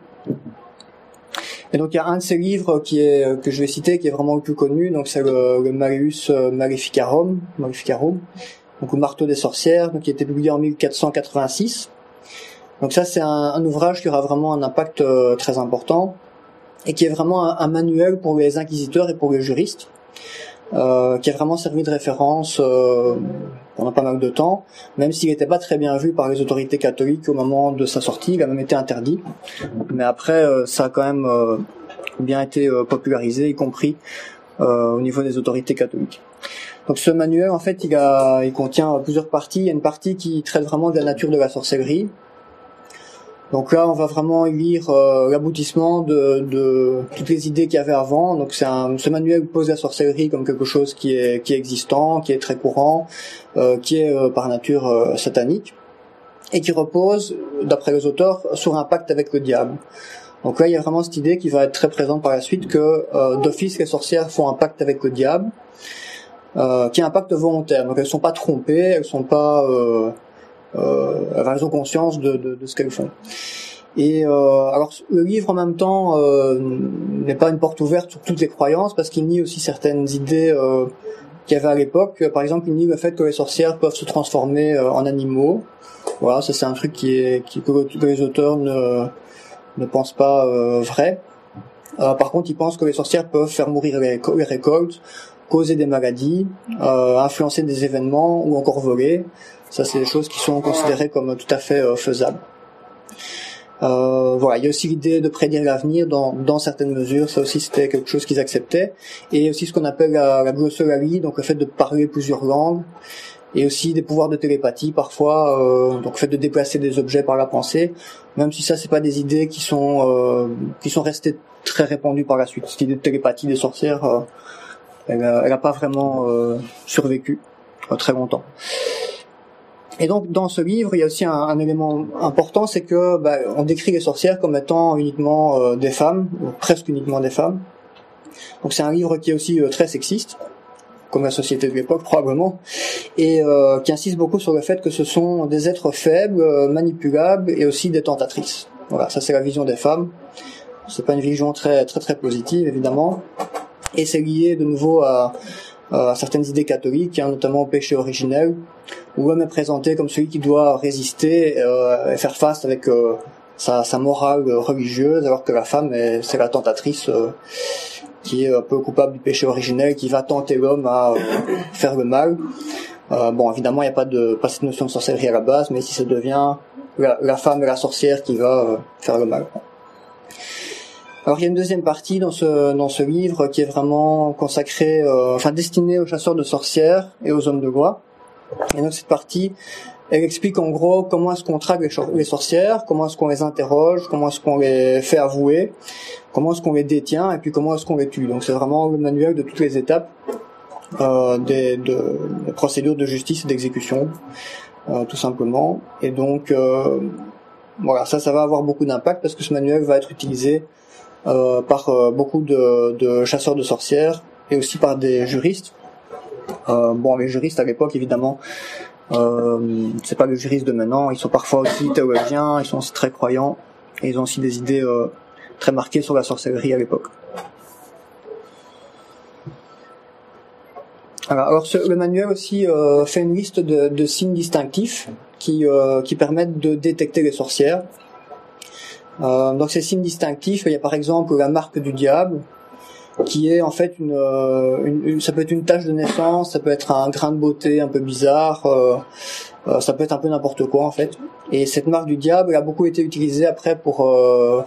Et donc il y a un de ces livres qui est que je vais citer qui est vraiment le plus connu, donc c'est le, le Marius Maleficarum, Maleficarum, donc le marteau des sorcières, donc qui a été publié en 1486. Donc ça c'est un, un, ouvrage qui aura vraiment un impact euh, très important et qui est vraiment un, un, manuel pour les inquisiteurs et pour les juristes, euh, qui a vraiment servi de référence euh, pendant pas mal de temps, même s'il n'était pas très bien vu par les autorités catholiques au moment de sa sortie, il a même été interdit. Mais après, euh, ça a quand même euh, bien été euh, popularisé, y compris au niveau des autorités catholiques. Donc ce manuel, en fait, il, a, il contient plusieurs parties. Il y a une partie qui traite vraiment de la nature de la sorcellerie, donc là, on va vraiment lire euh, l'aboutissement de, de, toutes les idées qu'il y avait avant. Donc c'est un, ce manuel pose la sorcellerie comme quelque chose qui est, qui est existant, qui est très courant, euh, qui est euh, par nature euh, satanique, et qui repose, d'après les auteurs, sur un pacte avec le diable. Donc là, il y a vraiment cette idée qui va être très présente par la suite que d'office, les sorcières font un pacte avec le diable, qui est un pacte volontaire. Donc elles sont pas trompées, elles sont pas euh, elles ont conscience de, de, de ce qu'elles font. Et euh, alors le livre en même temps euh, n'est pas une porte ouverte sur toutes les croyances parce qu'il nie aussi certaines idées euh, qu'il y avait à l'époque. Par exemple, il nie le fait que les sorcières peuvent se transformer euh, en animaux. Voilà, ça c'est un truc qui est qui, que, les auteurs ne ne pensent pas euh, vrai. par contre, ils pensent que les sorcières peuvent faire mourir les, les récoltes, causer des maladies, influencer des événements ou encore voler. Ça, c'est des choses qui sont considérées comme tout à fait euh, faisables. Euh, voilà, il y a aussi l'idée de prédire l'avenir dans, dans certaines mesures. Ça aussi, c'était quelque chose qu'ils acceptaient. Et aussi ce qu'on appelle la, la glossolalie, donc le fait de parler plusieurs langues, et aussi des pouvoirs de télépathie parfois, euh, donc le fait de déplacer des objets par la pensée. Même si ça, c'est pas des idées qui sont euh, qui sont restées très répandues par la suite. Cette idée de télépathie des sorcières, euh, elle, n'a pas vraiment euh, survécu très longtemps. Et donc dans ce livre, il y a aussi un, un élément important, c'est que bah, on décrit les sorcières comme étant uniquement euh, des femmes, ou presque uniquement des femmes. Donc c'est un livre qui est aussi euh, très sexiste, comme la société de l'époque probablement, et euh, qui insiste beaucoup sur le fait que ce sont des êtres faibles, euh, manipulables et aussi des tentatrices. Voilà, ça c'est la vision des femmes. C'est pas une vision très très très positive évidemment, et c'est lié de nouveau à euh, certaines idées catholiques, hein, notamment au péché originel, où l'homme est présenté comme celui qui doit résister euh, et faire face avec euh, sa, morale religieuse, alors que la femme, c'est la tentatrice qui est un peu coupable du péché originel, qui va tenter l'homme à faire le mal. bon, évidemment, il n'y a pas de pas cette notion de sorcellerie à la base, mais si ça devient la, la femme et la sorcière qui va faire le mal. Alors il y a une deuxième partie dans ce dans ce livre qui est vraiment consacrée, euh, enfin destinée aux chasseurs de sorcières et aux hommes de loi. Et donc cette partie, elle explique en gros comment est-ce qu'on traque les, sorcières, comment est-ce qu'on les interroge, comment est-ce qu'on les fait avouer, comment est-ce qu'on les détient et puis comment est-ce qu'on les tue. Donc c'est vraiment le manuel de toutes les étapes euh, des, de, des procédures de justice et d'exécution, euh, tout simplement. Et donc euh, voilà, ça, ça va avoir beaucoup d'impact parce que ce manuel va être utilisé par euh, beaucoup de, de, chasseurs de sorcières et aussi par des juristes. Euh, bon, les juristes à l'époque, évidemment, euh, c'est pas les juristes de maintenant. Ils sont parfois aussi théologiens, ils sont aussi très croyants et ils ont aussi des idées euh, très marquées sur la sorcellerie à l'époque. Alors, le manuel aussi euh, fait une liste de, de signes distinctifs qui, euh, qui permettent de détecter les sorcières. Euh, donc ces signes distinctifs, il y a par exemple la marque du diable, qui est en fait une, euh, une, ça peut être une tache de naissance, ça peut être un grain de beauté un peu bizarre, euh, euh ça peut être un peu n'importe quoi en fait. Et cette marque du diable a beaucoup été utilisée après pour euh,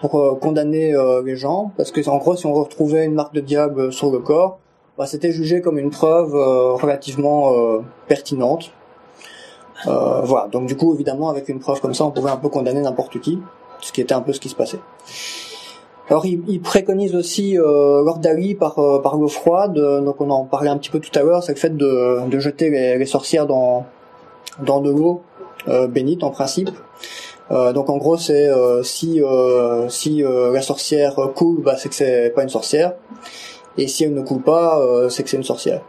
pour condamner les gens, parce que en gros si on retrouvait une marque de diable sur le corps, bah, c'était jugé comme une preuve relativement pertinente. voilà, donc du coup, évidemment, avec une preuve comme ça, on pouvait un peu condamner n'importe qui, ce qui était un peu ce qui se passait. Alors il, préconise aussi euh, par, euh, par l'eau froide, donc on en parlait un petit peu tout à l'heure, c'est le fait de, de jeter les, sorcières dans, dans de l'eau euh, bénite en principe. Euh, donc en gros c'est si si la sorcière coule, bah, c'est que c'est pas une sorcière, et si elle ne coule pas, c'est que c'est une sorcière.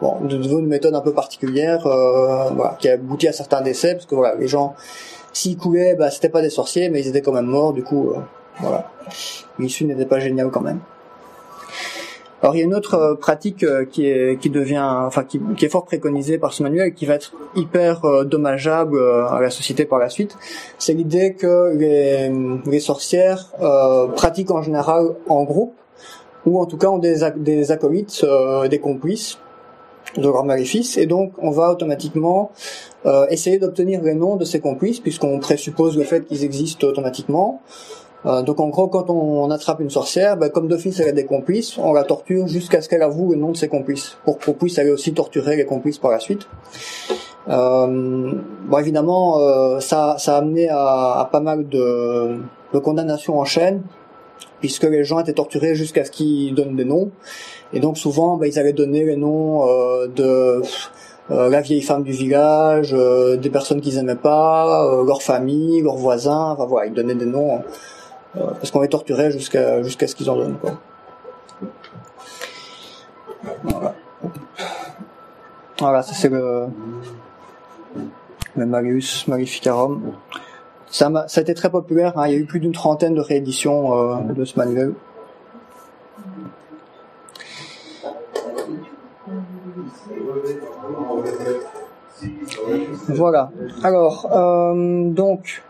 Bon, de nouveau une méthode un peu particulière, voilà, qui a abouti à certains décès, parce que voilà, les gens s'ils coulaient, bah c'était pas des sorciers, mais ils étaient quand même morts, du coup voilà. L'issue n'était pas géniale quand même. Alors il y a une autre euh, pratique euh, qui est qui devient enfin qui, est fort préconisée par ce manuel et qui va être hyper euh, dommageable à la société par la suite, c'est l'idée que les, les sorcières pratiquent en général en groupe ou en tout cas ont des, des acolytes, des complices de leur maléfice et donc on va automatiquement essayer d'obtenir les noms de ces complices puisqu'on présuppose le fait qu'ils existent automatiquement. Euh, donc en gros, quand on, attrape une sorcière, ben, comme d'office elle a des complices, on la torture jusqu'à ce qu'elle avoue le nom de ses complices, pour qu'on puisse aller aussi torturer les complices par la suite. Euh, bon évidemment, euh, ça, ça a amené à, pas mal de, de, condamnations en chaîne, puisque les gens étaient torturés jusqu'à ce qu'ils donnent des noms, et donc souvent ben, ils allaient donner les noms euh, de la vieille femme du village, des personnes qu'ils aimaient pas, leur famille, leurs voisins, enfin voilà, ils donnaient des noms parce qu'on les torturait jusqu'à jusqu'à ce qu'ils en donnent quoi. Voilà. Voilà, ça c'est le le Marius Maleficarum. Ça, a, ça a été très populaire. Hein. Il y a eu plus d'une trentaine de rééditions euh, de ce manuel. Voilà. Alors, euh, donc,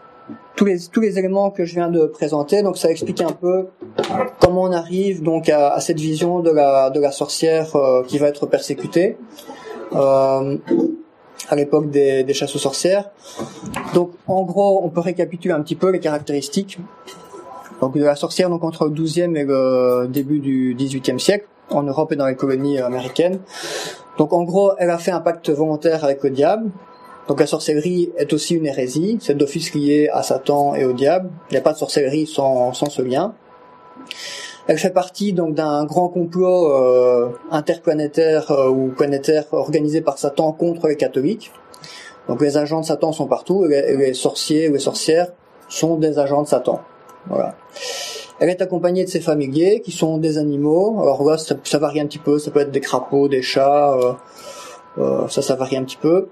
tous les tous les éléments que je viens de présenter. Donc ça explique un peu comment on arrive donc à, cette vision de la de la sorcière euh, qui va être persécutée euh, à l'époque des, des chasses aux sorcières. Donc en gros, on peut récapituler un petit peu les caractéristiques donc de la sorcière donc entre le 12e et le début du 18e siècle en Europe et dans les colonies américaines. Donc en gros, elle a fait un pacte volontaire avec le diable donc la sorcellerie est aussi une hérésie, c'est d'office lié à Satan et au diable. Il n'y a pas de sorcellerie sans, sans ce lien. Elle fait partie donc d'un grand complot euh, interplanétaire euh, ou planétaire organisé par Satan contre les catholiques. Donc les agents de Satan sont partout et les, sorciers ou les sorcières sont des agents de Satan. Voilà. Elle est accompagnée de ses familiers qui sont des animaux. Alors là, ça, varie un petit peu. Ça peut être des crapauds, des chats. Euh, ça, ça varie un petit peu.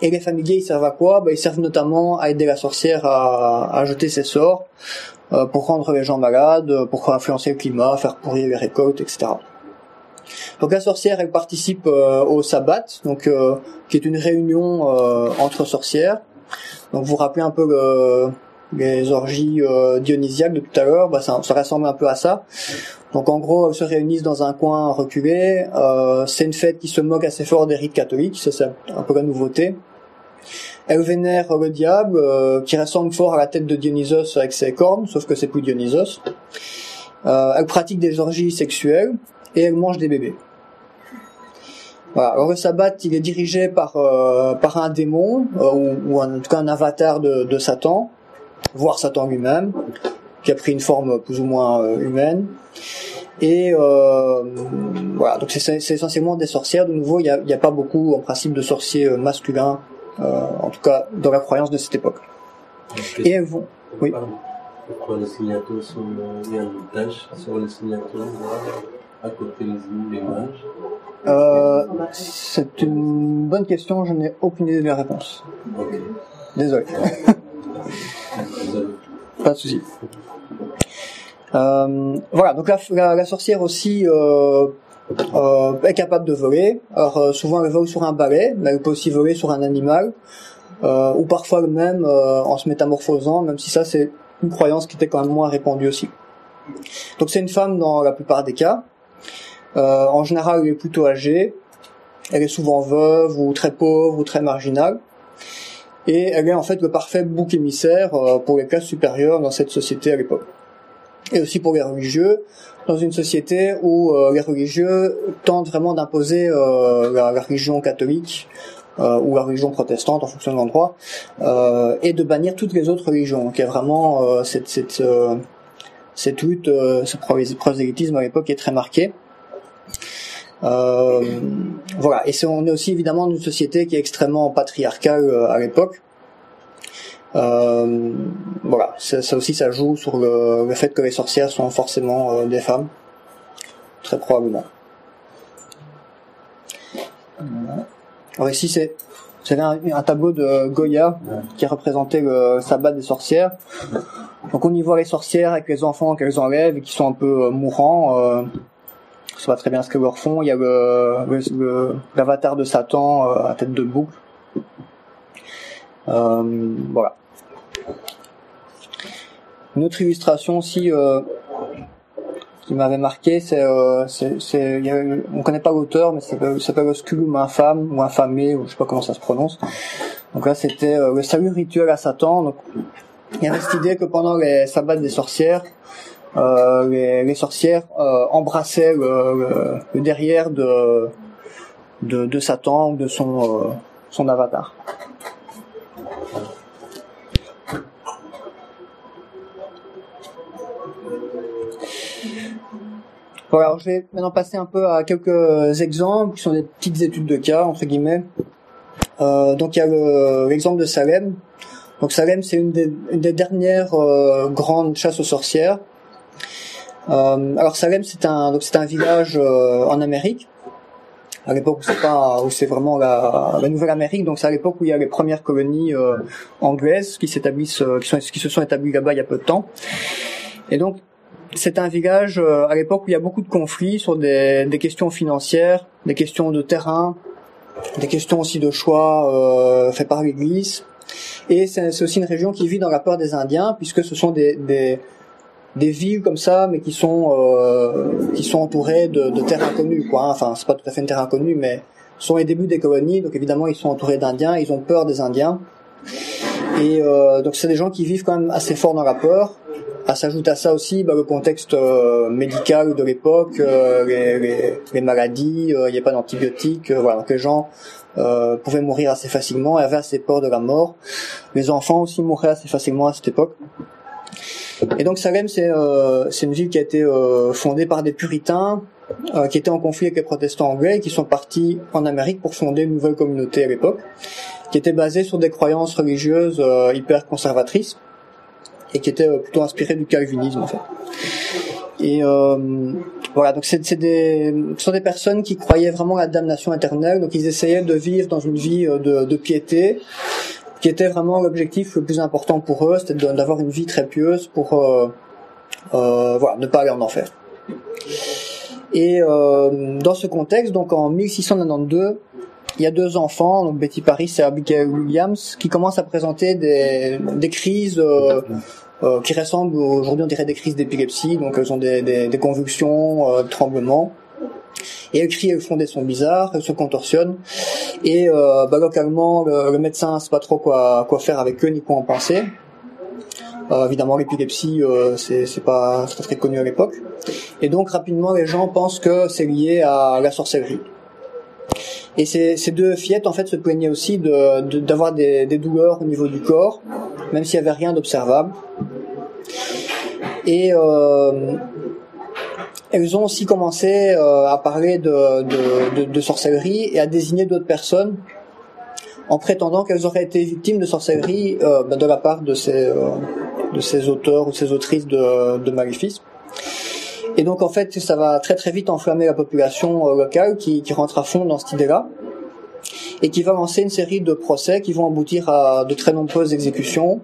Et les familiers, ils servent à quoi? Ben, Ils servent notamment à aider la sorcière à, à jeter ses sorts, pour rendre les gens malades, pour influencer le climat, faire pourrir les récoltes, etc. Donc la sorcière, elle participe euh, au sabbat, donc euh, qui est une réunion euh, entre sorcières. Donc vous vous rappelez un peu les orgies dionysiaques de tout à l'heure, bah, ça, ça, ressemble un peu à ça. Donc en gros, elles se réunissent dans un coin reculé. Euh, c'est une fête qui se moque assez fort des rites catholiques, ça c'est un peu la nouveauté. Elle vénère le diable, euh, qui ressemble fort à la tête de Dionysos avec ses cornes, sauf que c'est plus Dionysos. Euh, elle pratique des orgies sexuelles et elle mange des bébés. Voilà. Alors le sabbat, il est dirigé par euh, par un démon euh, ou, ou, en tout cas un avatar de, de Satan, voire Satan lui-même, qui a pris une forme plus ou moins euh, humaine. Et euh, voilà, donc c'est essentiellement des sorcières. De nouveau, il n'y a, a, pas beaucoup en principe de sorciers euh, masculins, en tout cas dans la croyance de cette époque. Et elles vont. Oui. Pourquoi les signatures sont il y a une tache sur les signatures à côté des mages euh, C'est une bonne question, je n'ai aucune idée de la réponse. Okay. Désolé. Pas de souci. Euh, voilà, donc la, la, sorcière aussi euh, euh, est capable de voler. Alors euh, souvent elle vole sur un balai, mais elle peut aussi voler sur un animal, euh, ou parfois même en se métamorphosant, même si ça c'est une croyance qui était quand même moins répandue aussi. Donc c'est une femme dans la plupart des cas. en général, elle est plutôt âgée. Elle est souvent veuve ou très pauvre ou très marginale. Et elle est en fait le parfait bouc émissaire pour les classes supérieures dans cette société à l'époque. et aussi pour les religieux, dans une société où les religieux tentent vraiment d'imposer la, religion catholique ou la religion protestante en fonction de l'endroit, et de bannir toutes les autres religions. Donc il y a vraiment cette, cette, cette lutte, ce prosélytisme à l'époque est très marqué. Euh, voilà. Et on est aussi évidemment dans une société qui est extrêmement patriarcale euh, à l'époque. Euh, voilà, ça, ça, aussi ça joue sur le, le, fait que les sorcières sont forcément euh, des femmes, très probablement. Alors ici c'est c'est un, un, tableau de Goya qui représentait le sabbat des sorcières. Donc on y voit les sorcières avec les enfants qu'elles enlèvent et qui sont un peu mourants. Euh, sais pas très bien ce que leur font. Il y a le, l'avatar de Satan euh, à tête de boucle. Euh, voilà. Une autre illustration aussi euh, qui m'avait marqué, c'est, euh, c'est, on connaît pas l'auteur, mais ça s'appelle Sculum infâme ou infamé, ou je sais pas comment ça se prononce. Donc là, c'était le salut rituel à Satan. Donc, il y avait cette idée que pendant les sabbats des sorcières, euh, les, sorcières euh, embrassaient le, derrière de, de, de, Satan ou de son, euh, son avatar. Voilà, je vais maintenant passer un peu à quelques exemples qui sont des petites études de cas entre guillemets. Euh, donc il y a l'exemple de Salem. Donc Salem, c'est une, une des, dernières euh, grandes chasses aux sorcières. Euh, alors Salem, c'est un donc c'est un village euh, en Amérique. À l'époque où c'est pas où c'est vraiment la, la Nouvelle-Amérique, donc c'est à l'époque où il y a les premières colonies euh, anglaises qui s'établissent, qui, sont, qui se sont établies là-bas il y a peu de temps. Et donc c'est un village à l'époque où il y a beaucoup de conflits sur des, des questions financières, des questions de terrain, des questions aussi de choix euh, faits par l'Église. Et c'est aussi une région qui vit dans la peur des Indiens, puisque ce sont des, des, des villes comme ça, mais qui sont euh, qui sont entourées de, de terres inconnues, quoi. Enfin, c'est pas tout à fait une terre inconnue, mais ce sont les débuts des colonies, donc évidemment ils sont entourés d'Indiens, ils ont peur des Indiens, et euh, donc c'est des gens qui vivent quand même assez fort dans la peur. À s'ajouter à ça aussi bah, le contexte euh, médical de l'époque, euh, les, les, les, maladies, euh, il n'y a pas d'antibiotiques, voilà, donc les gens pouvaient mourir assez facilement, avaient assez peur de la mort. Les enfants aussi mouraient assez facilement à cette époque. Et donc Salem, c'est euh, une ville qui a été euh, fondée par des puritains euh, qui étaient en conflit avec les protestants anglais qui sont partis en Amérique pour fonder une nouvelle communauté à l'époque, qui était basée sur des croyances religieuses euh, hyper conservatrices et qui était plutôt inspirée du calvinisme en fait. Et voilà, donc c'est des, ce sont des personnes qui croyaient vraiment à la damnation éternelle, donc ils essayaient de vivre dans une vie de, de piété, qui était vraiment l'objectif le plus important pour eux, c'était d'avoir une vie très pieuse pour euh, euh, voilà, ne pas aller en enfer. Et euh, dans ce contexte, donc en 1692, il y a deux enfants, donc Betty Paris et Abigail Williams, qui commencent à présenter des, des crises euh, euh, qui ressemblent aujourd'hui on dirait des crises d'épilepsie, donc elles ont des, des, des convulsions, des tremblements et elle crie, elle font des sons bizarres, elle se contorsionne. Et euh, bah, localement, le, le médecin ne sait pas trop quoi, quoi faire avec eux ni quoi en penser. Euh, évidemment, l'épilepsie, euh, c'est pas très, très connu à l'époque. Et donc, rapidement, les gens pensent que c'est lié à la sorcellerie. Et ces, ces deux fillettes, en fait, se plaignaient aussi d'avoir de, d'avoir des, des, douleurs au niveau du corps, même s'il n'y avait rien d'observable. Et euh, elles ont aussi commencé euh, à parler de, de, de, sorcellerie et à désigner d'autres personnes en prétendant qu'elles auraient été victimes de sorcellerie euh, ben, de la part de ces, euh, de ces auteurs ou ces autrices de, de maléfices. Et donc en fait, ça va très très vite enflammer la population locale qui, qui rentre à fond dans cette idée-là et qui va lancer une série de procès qui vont aboutir à de très nombreuses exécutions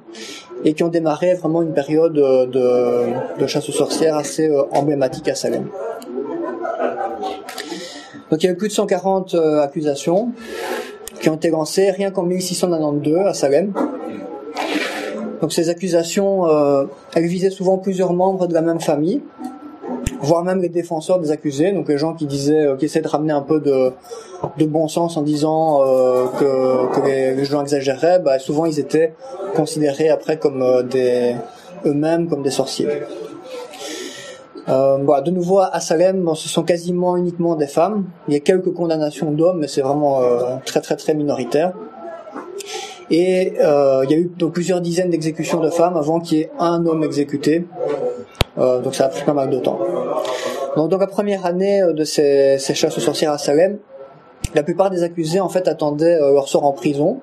et qui ont démarré vraiment une période de, de chasse aux sorcières assez euh, emblématique à Salem. Donc il y a eu plus de 140 euh, accusations qui ont été lancées rien qu'en 1692 à Salem. Donc ces accusations, euh, elles visaient souvent plusieurs membres de la même famille, voire même les défenseurs des accusés, donc les gens qui disaient, qui essaient de ramener un peu de, de bon sens en disant euh, que, que les, gens exagéraient, bah, souvent ils étaient considérés après comme euh, des eux-mêmes comme des sorciers. Euh, voilà, de nouveau à Salem, ce sont quasiment uniquement des femmes. Il y a quelques condamnations d'hommes, mais c'est vraiment euh, très très très minoritaire. Et euh, il y a eu donc plusieurs dizaines d'exécutions de femmes avant qu'il y ait un homme exécuté. Euh, donc ça a pris pas mal de temps. Donc dans la première année euh, de ces, ces chasses aux sorcières à Salem, la plupart des accusés en fait attendaient euh, leur sort en prison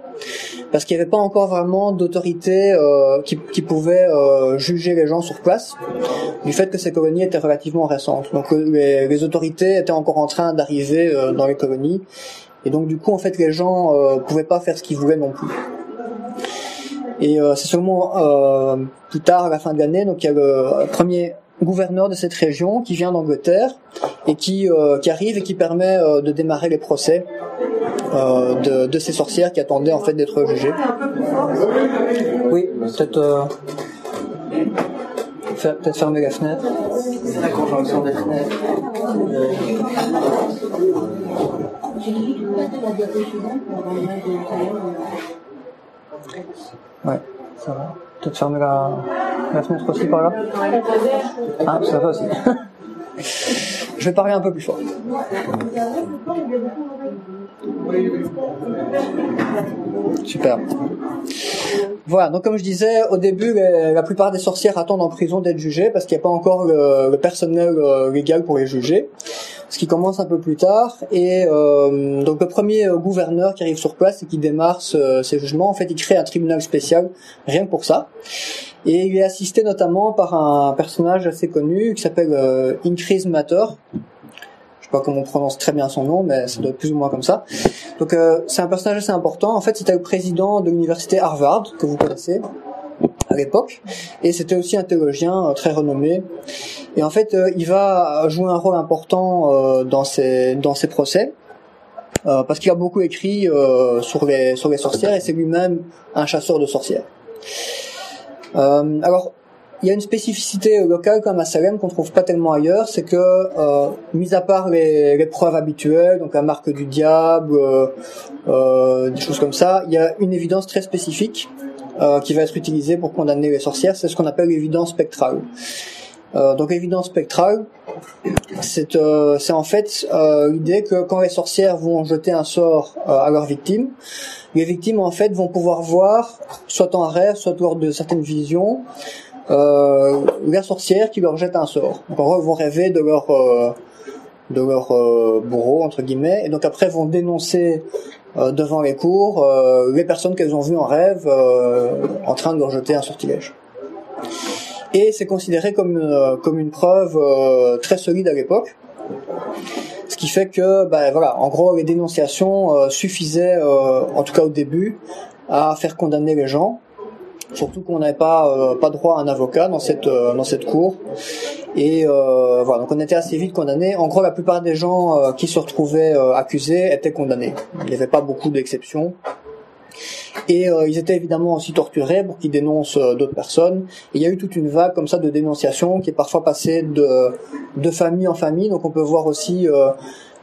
parce qu'il n'y avait pas encore vraiment d'autorité euh, qui, qui pouvait euh, juger les gens sur place du fait que ces colonies étaient relativement récentes. Donc euh, les, les autorités étaient encore en train d'arriver euh, dans les colonies et donc du coup en fait les gens pouvaient pas faire ce qu'ils voulaient non plus. Et euh, c'est seulement euh, plus tard, à la fin de l'année, donc il y a le premier gouverneur de cette région qui vient d'Angleterre et qui, euh, qui arrive et qui permet euh, de démarrer les procès euh, de, de ces sorcières qui attendaient en fait d'être jugées. Oui, peut-être euh, peut-être fermer la fenêtre. Ouais, ça va. Peut-être fermer la, la fenêtre aussi par là. Ah, ça va aussi. Je vais parler un peu plus fort. Super. Voilà, donc comme je disais, au début, la plupart des sorcières attendent en prison d'être jugées parce qu'il n'y a pas encore le, le personnel euh, légal pour les juger. Ce qui commence un peu plus tard. Et euh, donc le premier euh, gouverneur qui arrive sur place et qui démarre ces jugements, en fait, il crée un tribunal spécial rien que pour ça. Et il est assisté notamment par un personnage assez connu qui s'appelle euh, Increase Matter. Je sais pas comment on prononce très bien son nom, mais ça doit être plus ou moins comme ça. Donc euh, c'est un personnage assez important. En fait, c'était le président de l'université Harvard que vous connaissez à l'époque, et c'était aussi un théologien euh, très renommé. Et en fait, euh, il va jouer un rôle important euh, dans ces dans ces procès. euh, parce qu'il a beaucoup écrit euh, sur les sur les sorcières et c'est lui-même un chasseur de sorcières. Euh, alors, il y a une spécificité locale comme à Salem qu'on trouve pas tellement ailleurs, c'est que, euh, mis à part les, les preuves habituelles, donc la marque du diable, euh, euh, des choses comme ça, il y a une évidence très spécifique qui va être utilisée pour condamner les sorcières, c'est ce qu'on appelle l'évidence spectrale. Euh, donc l'évidence spectrale, c'est euh, en fait euh, l'idée que quand les sorcières vont jeter un sort euh, à leurs victimes, les victimes en fait vont pouvoir voir, soit en rêve, soit lors de certaines visions, euh, la sorcière qui leur jette un sort. Donc en gros, vont rêver de leur euh, de leur bourreau entre guillemets, et donc après vont dénoncer devant les cours les personnes qu'elles ont vues en rêve en train de leur jeter un sortilège. Et c'est considéré comme euh, comme une preuve euh, très solide à l'époque. Ce qui fait que, ben voilà, en gros, les dénonciations euh, suffisaient, euh, en tout cas au début, à faire condamner les gens. Surtout qu'on n'avait pas euh, pas droit à un avocat dans cette dans cette cour. Et voilà, donc on était assez vite condamnés. En gros, la plupart des gens qui se retrouvaient accusés étaient condamnés. Il n'y avait pas beaucoup d'exceptions. Et euh, ils étaient évidemment aussi torturés pour qu'ils dénoncent euh, d'autres personnes. Il y a eu toute une vague comme ça de dénonciation qui est parfois passée de, de famille en famille. Donc on peut voir aussi euh,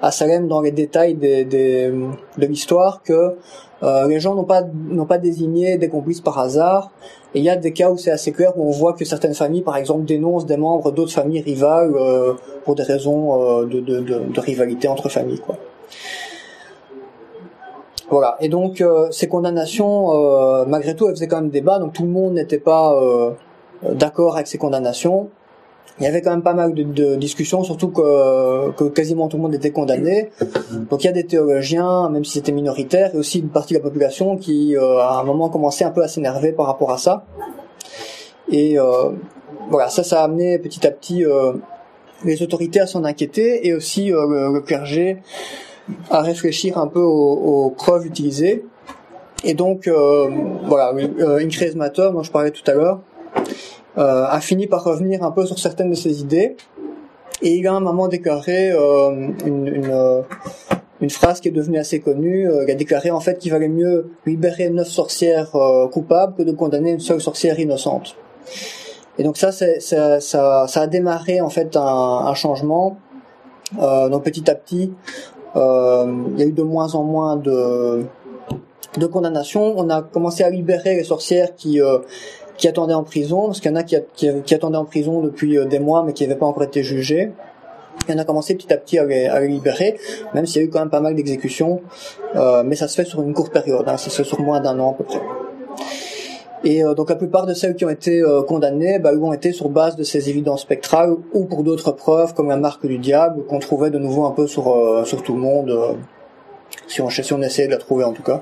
à Salem dans les détails des, des- de l'histoire que euh, les gens n'ont pas n'ont pas désigné des complices par hasard. Et il y a des cas où c'est assez clair où on voit que certaines familles, par exemple, dénoncent des membres d'autres familles rivales euh, pour des raisons de, de, de, de rivalité entre familles. Quoi. Voilà. Et donc euh, ces condamnations, euh, malgré tout, elles faisaient quand même débat. Donc tout le monde n'était pas euh, d'accord avec ces condamnations. Il y avait quand même pas mal de, de discussions, surtout que, que quasiment tout le monde était condamné. Donc il y a des théologiens, même si c'était minoritaire, et aussi une partie de la population qui, euh, à un moment, commençait un peu à s'énerver par rapport à ça. Et voilà, ça, ça a amené petit à petit les autorités à s'en inquiéter, et aussi euh, le, le clergé à réfléchir un peu aux, aux preuves utilisées. Et donc, euh, voilà, euh, Increase Matter, dont je parlais tout à l'heure, euh, a fini par revenir un peu sur certaines de ses idées. Et il a un moment déclaré euh, une, une, euh, une phrase qui est devenue assez connue. Euh, il a déclaré en fait qu'il valait mieux libérer neuf sorcières euh, coupables que de condamner une seule sorcière innocente. Et donc ça, c'est, ça, ça, ça a démarré en fait un, un changement. Euh, donc petit à petit, il y a eu de moins en moins de, de condamnations. On a commencé à libérer les sorcières qui euh, qui attendaient en prison, parce qu'il y en a qui, attendaient en prison depuis des mois, mais qui n'avaient pas encore été jugés. Et on a commencé petit à petit à les, à les libérer, même s'il y a eu quand même pas mal d'exécutions, euh, mais ça se fait sur une courte période, hein, ça se fait sur moins d'un an à peu près. Et euh, donc la plupart de celles qui ont été euh, condamnées bah, ont été sur base de ces évidences spectrales ou pour d'autres preuves comme la marque du diable qu'on trouvait de nouveau un peu sur, euh, sur tout le monde, si, on, si on essayait de la trouver en tout cas.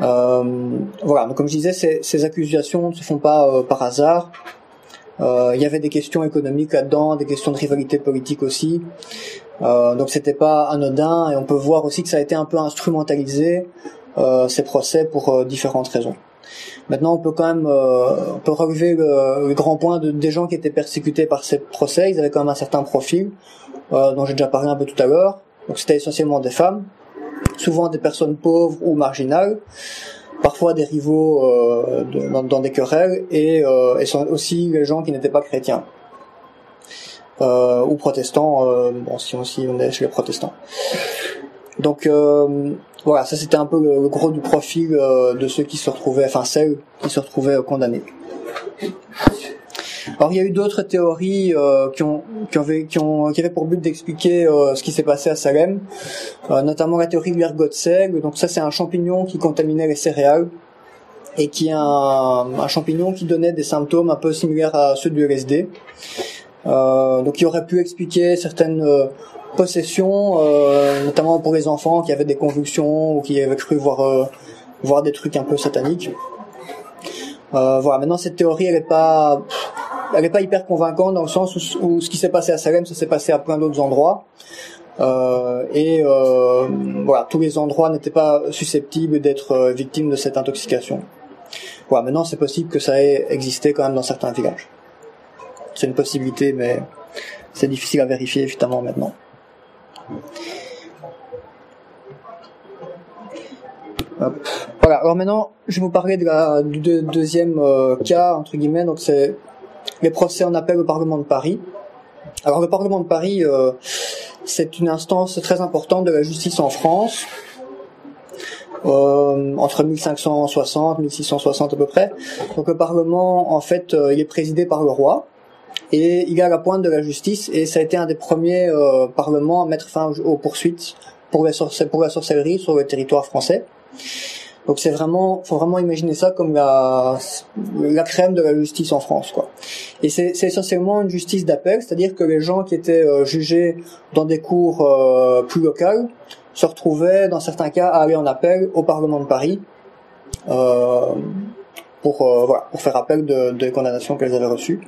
voilà, donc comme je disais, ces, ces accusations ne se font pas par hasard. Il y avait des questions économiques là-dedans, des questions de rivalité politique aussi. Euh, donc c'était pas anodin et on peut voir aussi que ça a été un peu instrumentalisé ces procès pour différentes raisons. Maintenant, on peut quand même euh, on peut relever le, grand point de, des gens qui étaient persécutés par ces procès. Ils avaient quand même un certain profil, euh, dont j'ai déjà parlé un peu tout à l'heure. Donc c'était essentiellement des femmes, souvent des personnes pauvres ou marginales, parfois des rivaux euh, dans, dans, des querelles, et, euh, et sont aussi les gens qui n'étaient pas chrétiens. Euh, ou protestants, euh, bon si on, si on est chez les protestants. Donc euh, voilà, ça c'était un peu le, gros du profil euh, de ceux qui se retrouvaient, enfin celles qui se retrouvaient euh, condamnés. Alors il y a eu d'autres théories qui, ont, qui, avaient, qui, ont, qui avaient pour but d'expliquer ce qui s'est passé à Salem, notamment la théorie de l'ergot. Donc ça c'est un champignon qui contaminait les céréales et qui est un, un, champignon qui donnait des symptômes un peu similaires à ceux du LSD. donc il aurait pu expliquer certaines possession, euh, notamment pour les enfants qui avaient des convulsions ou qui avaient cru voir euh, voir des trucs un peu sataniques. Euh, voilà. Maintenant, cette théorie, elle est pas, elle est pas hyper convaincante dans le sens où, ce qui s'est passé à Salem, ça s'est passé à plein d'autres endroits. Euh, et euh, voilà, tous les endroits n'étaient pas susceptibles d'être euh, victimes de cette intoxication. Voilà, maintenant c'est possible que ça ait existé quand même dans certains villages. C'est une possibilité, mais c'est difficile à vérifier évidemment maintenant. Voilà. Alors maintenant, je vais vous parler de la, du deuxième euh, cas entre guillemets. Donc c'est les procès en appel au Parlement de Paris. Alors le Parlement de Paris, euh, c'est une instance très importante de la justice en France. Euh, entre 1560 1660 à peu près. Donc le Parlement, en fait, il est présidé par le roi et il est à la pointe de la justice et ça a été un des premiers euh, parlements à mettre fin aux, poursuites pour la, sorcellerie sur le territoire français. Donc c'est vraiment, faut vraiment imaginer ça comme la, la crème de la justice en France, quoi. Et c'est essentiellement une justice d'appel, c'est-à-dire que les gens qui étaient euh, jugés dans des cours euh, plus locales se retrouvaient, dans certains cas, à aller en appel au Parlement de Paris euh, pour, voilà, pour faire appel de, des condamnations qu'elles avaient reçues.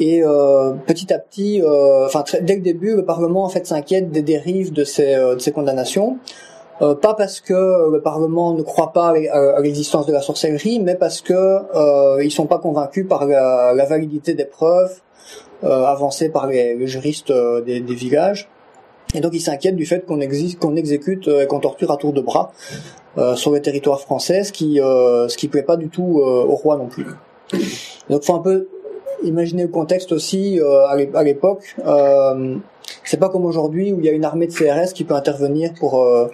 Et euh, petit à petit, euh, enfin dès le début, le Parlement en fait s'inquiète des dérives de ces, euh, de ces condamnations. Euh, pas parce que le Parlement ne croit pas à l'existence de la sorcellerie, mais parce que euh, ils sont pas convaincus par la, la validité des preuves euh, avancées par les, les juristes des, des, villages. Et donc ils s'inquiètent du fait qu'on qu'on exécute et qu'on torture à tour de bras sur le territoire français, ce qui ce qui plaît pas du tout au roi non plus. Donc faut un peu imaginez le contexte aussi euh, à l'époque. Euh, c'est pas comme aujourd'hui où il y a une armée de CRS qui peut intervenir pour euh,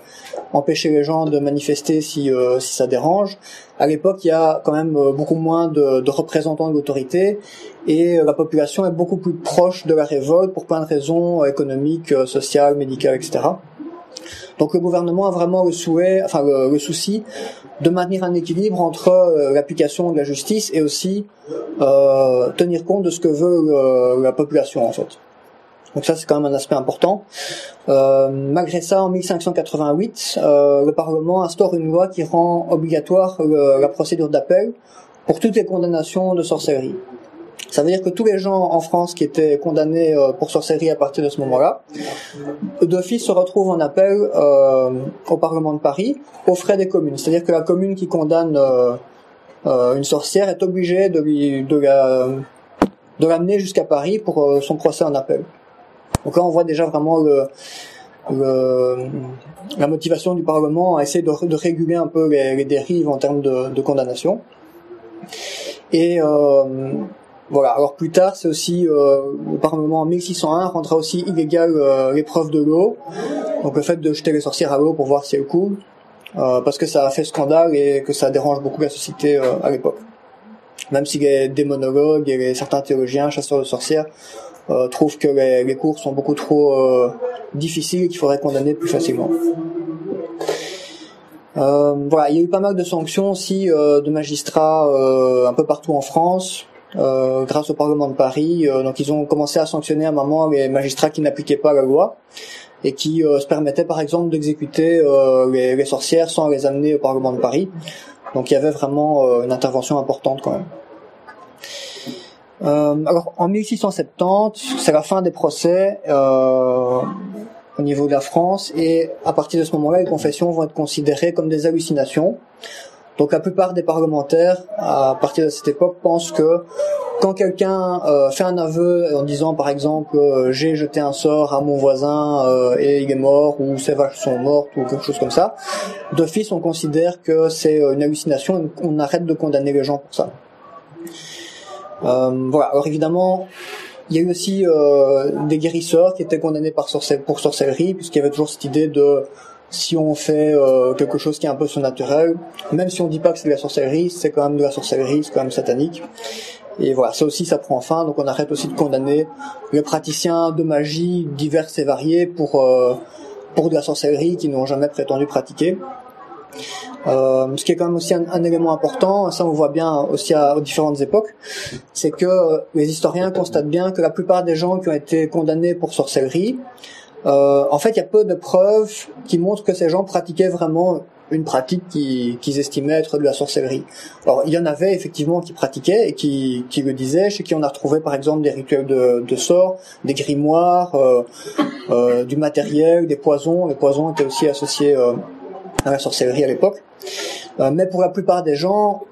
empêcher les gens de manifester si, euh, si ça dérange. À l'époque, il y a quand même beaucoup moins de, de représentants de l'autorité et la population est beaucoup plus proche de la révolte pour plein de raisons économiques, sociales, médicales, etc. Donc le gouvernement a vraiment le souhait, enfin le, souci de maintenir un équilibre entre euh, l'application de la justice et aussi euh, tenir compte de ce que veut euh, la population en fait. Donc ça c'est quand même un aspect important. Malgré ça, en 1588, le Parlement instaure une loi qui rend obligatoire la procédure d'appel pour toutes les condamnations de sorcellerie. Ça veut dire que tous les gens en France qui étaient condamnés euh, pour sorcellerie à partir de ce moment-là, d'office se retrouvent en appel euh, au Parlement de Paris aux frais des communes. C'est-à-dire que la commune qui condamne euh, une sorcière est obligée de lui de la de l'amener jusqu'à Paris pour son procès en appel. Donc là, on voit déjà vraiment le, le, la motivation du Parlement à essayer de, réguler un peu les, les, dérives en termes de, de condamnation. Et euh, voilà. Alors plus tard, c'est aussi euh, le Parlement en 1601 rendra aussi illégal euh, l'épreuve de l'eau, donc le fait de jeter les sorcières à l'eau pour voir si elles coulent, euh, parce que ça a fait scandale et que ça dérange beaucoup la société euh, à l'époque. même si les démonologues et les, certains théologiens, chasseurs de sorcières, euh, trouvent que les, les, cours sont beaucoup trop euh, difficiles et qu'il faudrait condamner plus facilement. Voilà, il y a eu pas mal de sanctions aussi de magistrats un peu partout en France, grâce au Parlement de Paris. donc ils ont commencé à sanctionner à un moment les magistrats qui n'appliquaient pas la loi et qui se permettaient par exemple d'exécuter les, les, sorcières sans les amener au Parlement de Paris. Donc il y avait vraiment une intervention importante quand même. Euh, alors en 1670, c'est la fin des procès euh, au niveau de la France et à partir de ce moment-là, les confessions vont être considérées comme des hallucinations. Donc la plupart des parlementaires, à partir de cette époque, pensent que quand quelqu'un euh, fait un aveu en disant par exemple euh, j'ai jeté un sort à mon voisin euh, et il est mort ou ses vaches sont mortes ou quelque chose comme ça, d'office on considère que c'est une hallucination et on arrête de condamner les gens pour ça. Voilà. Alors évidemment, il y a eu aussi des guérisseurs qui étaient condamnés par pour sorcellerie, puisqu'il y avait toujours cette idée de si on fait euh, quelque chose qui est un peu surnaturel, même si on dit pas que c'est de la sorcellerie, c'est quand même de la sorcellerie, c'est quand même satanique. Et voilà, ça aussi, ça prend fin. Donc on arrête aussi de condamner les praticiens de magie diverses et variées pour euh, pour de la sorcellerie qui n'ont jamais prétendu pratiquer. Euh, ce qui est quand même aussi un, élément important, ça on voit bien aussi à, aux différentes époques, c'est que euh, les historiens constatent bien que la plupart des gens qui ont été condamnés pour sorcellerie, euh, en fait il y a peu de preuves qui montrent que ces gens pratiquaient vraiment une pratique qu'ils estimaient être de la sorcellerie. Alors il y en avait effectivement qui pratiquaient et qui, qui le disaient, chez qui on a retrouvé par exemple des rituels de, de sorts, des grimoires, euh, euh, du matériel, des poisons. Les poisons étaient aussi associés euh, à la sorcellerie à l'époque. Euh, mais pour la plupart des gens,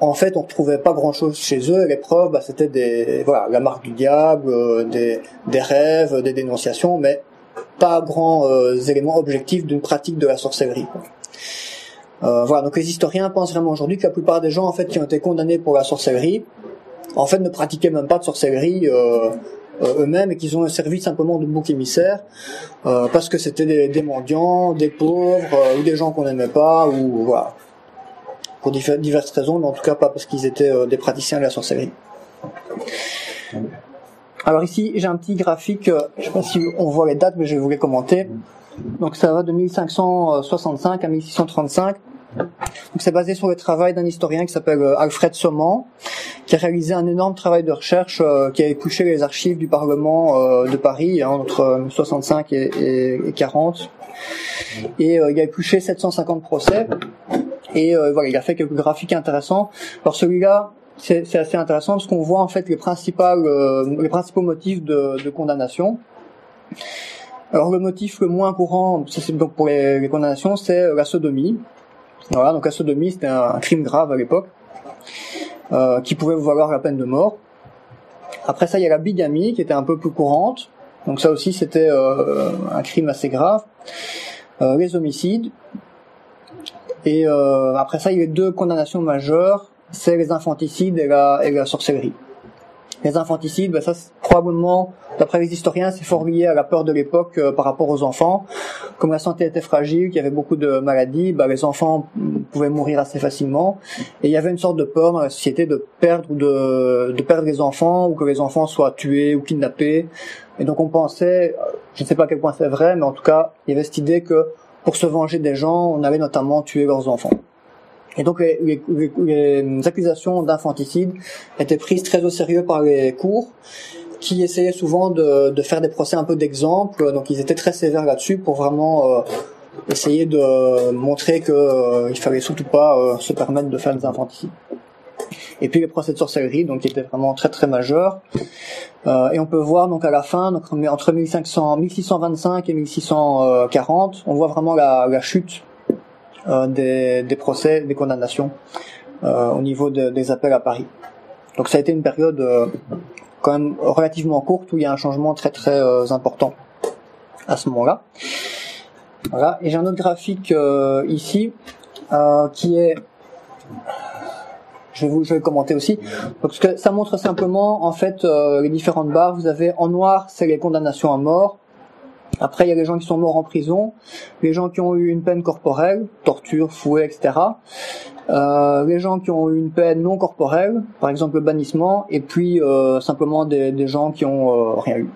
en fait, on retrouvait pas grand-chose chez eux. Les preuves, bah, c'était des, voilà, la marque du diable, euh, des, des rêves, des dénonciations, mais pas grands euh, éléments objectifs d'une pratique de la sorcellerie. voilà, donc les historiens pensent vraiment aujourd'hui que la plupart des gens, en fait, qui ont été condamnés pour la sorcellerie, en fait, ne pratiquaient même pas de sorcellerie eux-mêmes et qu'ils ont servi simplement de bouc émissaire parce que c'était des, des, mendiants, des pauvres ou des gens qu'on n'aimait pas ou voilà pour diverses raisons, mais en tout cas pas parce qu'ils étaient euh, des praticiens de la sorcellerie. Alors ici, j'ai un petit graphique, euh, je sais pas si on voit les dates, mais je vais vous les commenter. Donc ça va de 1565 à 1635. Donc c'est basé sur le travail d'un historien qui s'appelle euh, Alfred Somment, qui a réalisé un énorme travail de recherche, qui a épluché les archives du Parlement de Paris hein, entre 65 et, et, 40. Et il a épluché 750 procès. Et euh, voilà, il a fait quelques graphiques intéressants. Alors celui-là, c'est assez intéressant parce qu'on voit en fait les principales, euh, les principaux motifs de, de, condamnation. Alors le motif le moins courant, c'est donc pour les, les condamnations, c'est euh, la sodomie. Voilà, donc la sodomie c'était un, crime grave à l'époque, euh, qui pouvait valoir la peine de mort. Après ça, il y a la bigamie qui était un peu plus courante. Donc ça aussi c'était euh, un crime assez grave. Euh, les homicides, et euh, après ça, il y a deux condamnations majeures, c'est les infanticides et la, et la sorcellerie. Les infanticides, ben ça, probablement, d'après les historiens, c'est fort lié à la peur de l'époque euh, par rapport aux enfants. Comme la santé était fragile, qu'il y avait beaucoup de maladies, ben, les enfants pouvaient mourir assez facilement. Et il y avait une sorte de peur dans la société de perdre ou de, de perdre les enfants, ou que les enfants soient tués ou kidnappés. Et donc on pensait, je ne sais pas à quel point c'est vrai, mais en tout cas, il y avait cette idée que pour se venger des gens, on avait notamment tué leurs enfants. Et donc les, les, accusations d'infanticide étaient prises très au sérieux par les cours, qui essayaient souvent de, de faire des procès un peu d'exemple. Donc ils étaient très sévères là-dessus pour vraiment euh, essayer de montrer qu'il euh, fallait surtout pas euh, se permettre de faire des infanticides. Et puis les procès de sorcellerie, donc qui étaient vraiment très très majeurs. Euh, et on peut voir donc à la fin, donc entre 1500, 1625 et 1640, on voit vraiment la, la chute euh, des, des, procès, des condamnations euh, au niveau de, des appels à Paris. Donc ça a été une période euh, quand même relativement courte où il y a un changement très très euh, important à ce moment-là. Voilà. Et j'ai un autre graphique ici qui est je vais, vous, je vais commenter aussi. Parce que ça montre simplement, en fait, euh, les différentes barres. Vous avez en noir, c'est les condamnations à mort. Après, il y a les gens qui sont morts en prison, les gens qui ont eu une peine corporelle, torture, fouet, etc. euh, les gens qui ont eu une peine non corporelle, par exemple le bannissement, et puis euh, simplement des, gens qui ont euh, rien eu.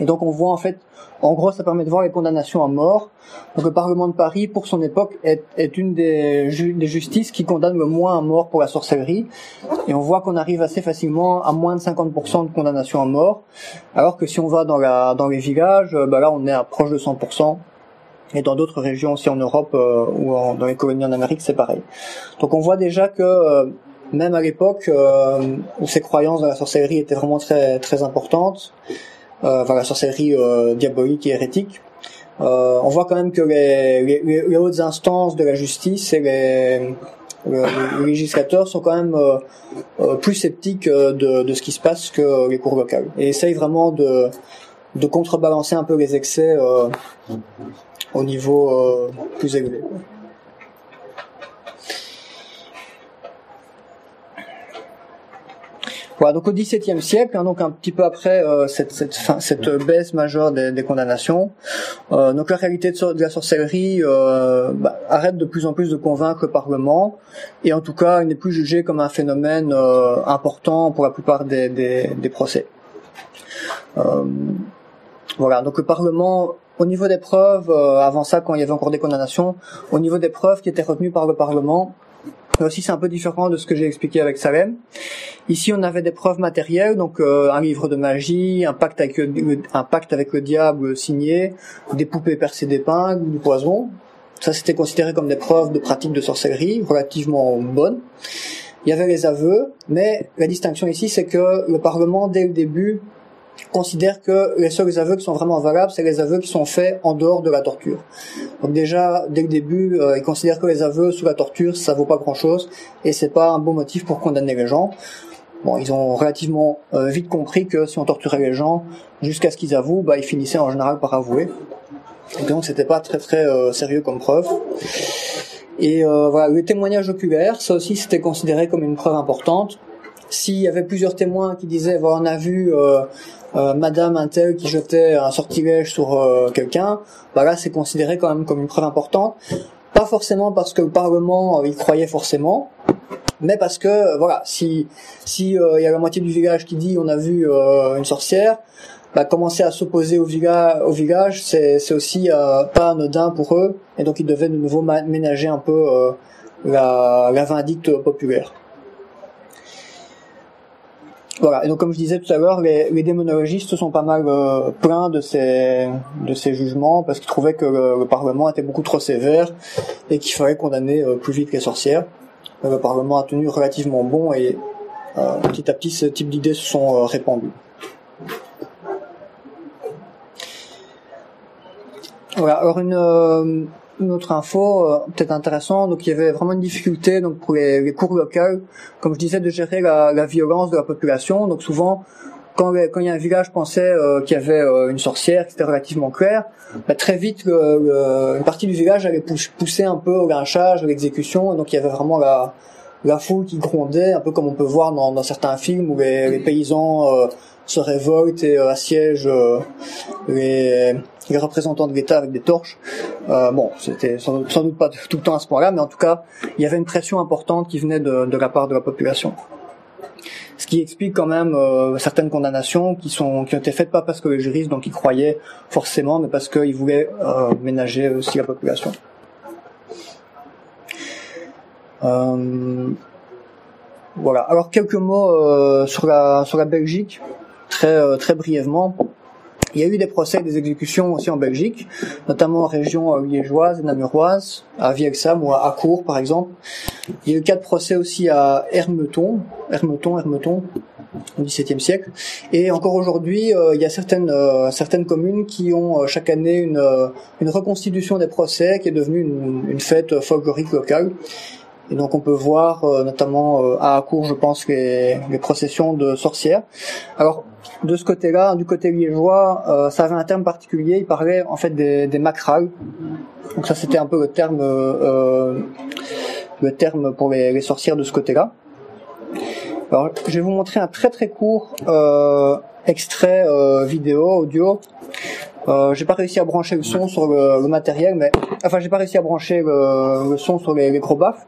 Et donc on voit en fait, en gros, ça permet de voir les condamnations à mort. Donc le Parlement de Paris, pour son époque, est, est une des, des justices qui condamne le moins à mort pour la sorcellerie. Et on voit qu'on arrive assez facilement à moins de 50% de condamnations à mort, alors que si on va dans, la, dans les villages, bah là on est à proche de 100% et dans d'autres régions aussi en Europe euh, ou en, dans les colonies en Amérique, c'est pareil. Donc on voit déjà que euh, même à l'époque euh, où ces croyances dans la sorcellerie étaient vraiment très très importantes, enfin la sorcellerie diabolique et hérétique, on voit quand même que les, les, les, hautes instances de la justice et les, les législateurs sont quand même plus sceptiques de, de, ce qui se passe que les cours locales et essayent vraiment de, de contrebalancer un peu les excès au niveau euh, plus élevé. Voilà, donc au XVIIe siècle, hein, donc un petit peu après euh, cette, cette, fin, cette baisse majeure des, des condamnations, euh, donc la réalité de, de la sorcellerie euh, bah, arrête de plus en plus de convaincre le Parlement, et en tout cas, il n'est plus jugé comme un phénomène euh, important pour la plupart des, des, des procès. Euh, voilà, donc le Parlement au niveau des preuves, euh, avant ça, quand il y avait encore des condamnations, au niveau des preuves qui étaient retenues par le Parlement, aussi c'est un peu différent de ce que j'ai expliqué avec Salem. Ici, on avait des preuves matérielles, donc euh, un livre de magie, un pacte avec le, diable signé, des poupées percées d'épingles, du poison. Ça, c'était considéré comme des preuves de pratique de sorcellerie relativement bonnes. Il y avait les aveux, mais la distinction ici, c'est que le Parlement, dès le début, considère que les seuls aveux qui sont vraiment valables, c'est les aveux qui sont faits en dehors de la torture. Donc déjà, dès le début, euh, ils considèrent que les aveux sous la torture, ça vaut pas grand-chose, et c'est pas un bon motif pour condamner les gens. Bon, ils ont relativement euh, vite compris que si on torturait les gens jusqu'à ce qu'ils avouent, bah, ils finissaient en général par avouer. Donc c'était pas très très euh, sérieux comme preuve. Et voilà, le témoignage oculaire, ça aussi c'était considéré comme une preuve importante s'il y avait plusieurs témoins qui disaient voilà, on a vu euh, euh, Madame Intel qui jetait un sortilège sur euh, quelqu'un, bah là c'est considéré quand même comme une preuve importante. Pas forcément parce que le Parlement euh, y croyait forcément, mais parce que voilà, si si il y a la moitié du village qui dit on a vu une sorcière, bah, commencer à s'opposer au village, au village, c'est aussi pas anodin pour eux, et donc ils devaient de nouveau ménager un peu la, la vindicte populaire. Voilà. Et donc, comme je disais tout à l'heure, les, les, démonologistes sont pas mal euh, pleins de ces de ces jugements parce qu'ils trouvaient que le, Parlement était beaucoup trop sévère et qu'il fallait condamner euh, plus vite les sorcières. Le Parlement a tenu relativement bon et euh, petit à petit, ce type d'idées se sont euh, répandues. Voilà. Alors une une autre info euh, peut-être intéressant. Donc il y avait vraiment une difficulté donc pour les, cours locales comme je disais de gérer la, la violence de la population. Donc souvent quand, quand il y a un village pensait euh, qu'il y avait euh, une sorcière qui était relativement clair bah, très vite une partie du village allait pousser un peu au lynchage à l'exécution. Donc il y avait vraiment la la foule qui grondait un peu comme on peut voir dans, certains films où les paysans se révoltent et assiègent les les représentants de l'État avec des torches. Euh, bon, c'était sans, doute pas tout le temps à ce point-là, mais en tout cas, il y avait une pression importante qui venait de, de la part de la population. Ce qui explique quand même euh, certaines condamnations qui sont qui ont été faites pas parce que les juristes donc ils croyaient forcément, mais parce qu'ils voulaient euh, ménager aussi la population. Euh, voilà. Alors quelques mots euh, sur la sur la Belgique, très euh, très brièvement. Il y a eu des procès, des exécutions aussi en Belgique, notamment en région euh, liégeoise et namuroise, à Viexam ou à Accourt par exemple. Il y a eu quatre procès aussi à Hermeton, Hermeton, Hermeton, au XVIIe siècle. Et encore aujourd'hui, euh, il y a certaines euh, certaines communes qui ont chaque année une une reconstitution des procès qui est devenue une, une fête folklorique locale. Et donc on peut voir notamment à Accourt, je pense, les, les processions de sorcières. Alors de ce côté-là, du côté liégeois, euh, ça avait un terme particulier. Il parlait en fait des, des macrales. Donc ça, c'était un peu le terme, euh, le terme pour les, les sorcières de ce côté-là. Alors, je vais vous montrer un très très court euh, extrait euh, vidéo, audio, Euh, j'ai pas réussi à brancher le son sur le, le matériel, mais enfin j'ai pas réussi à brancher le, le son sur les, les gros baffes,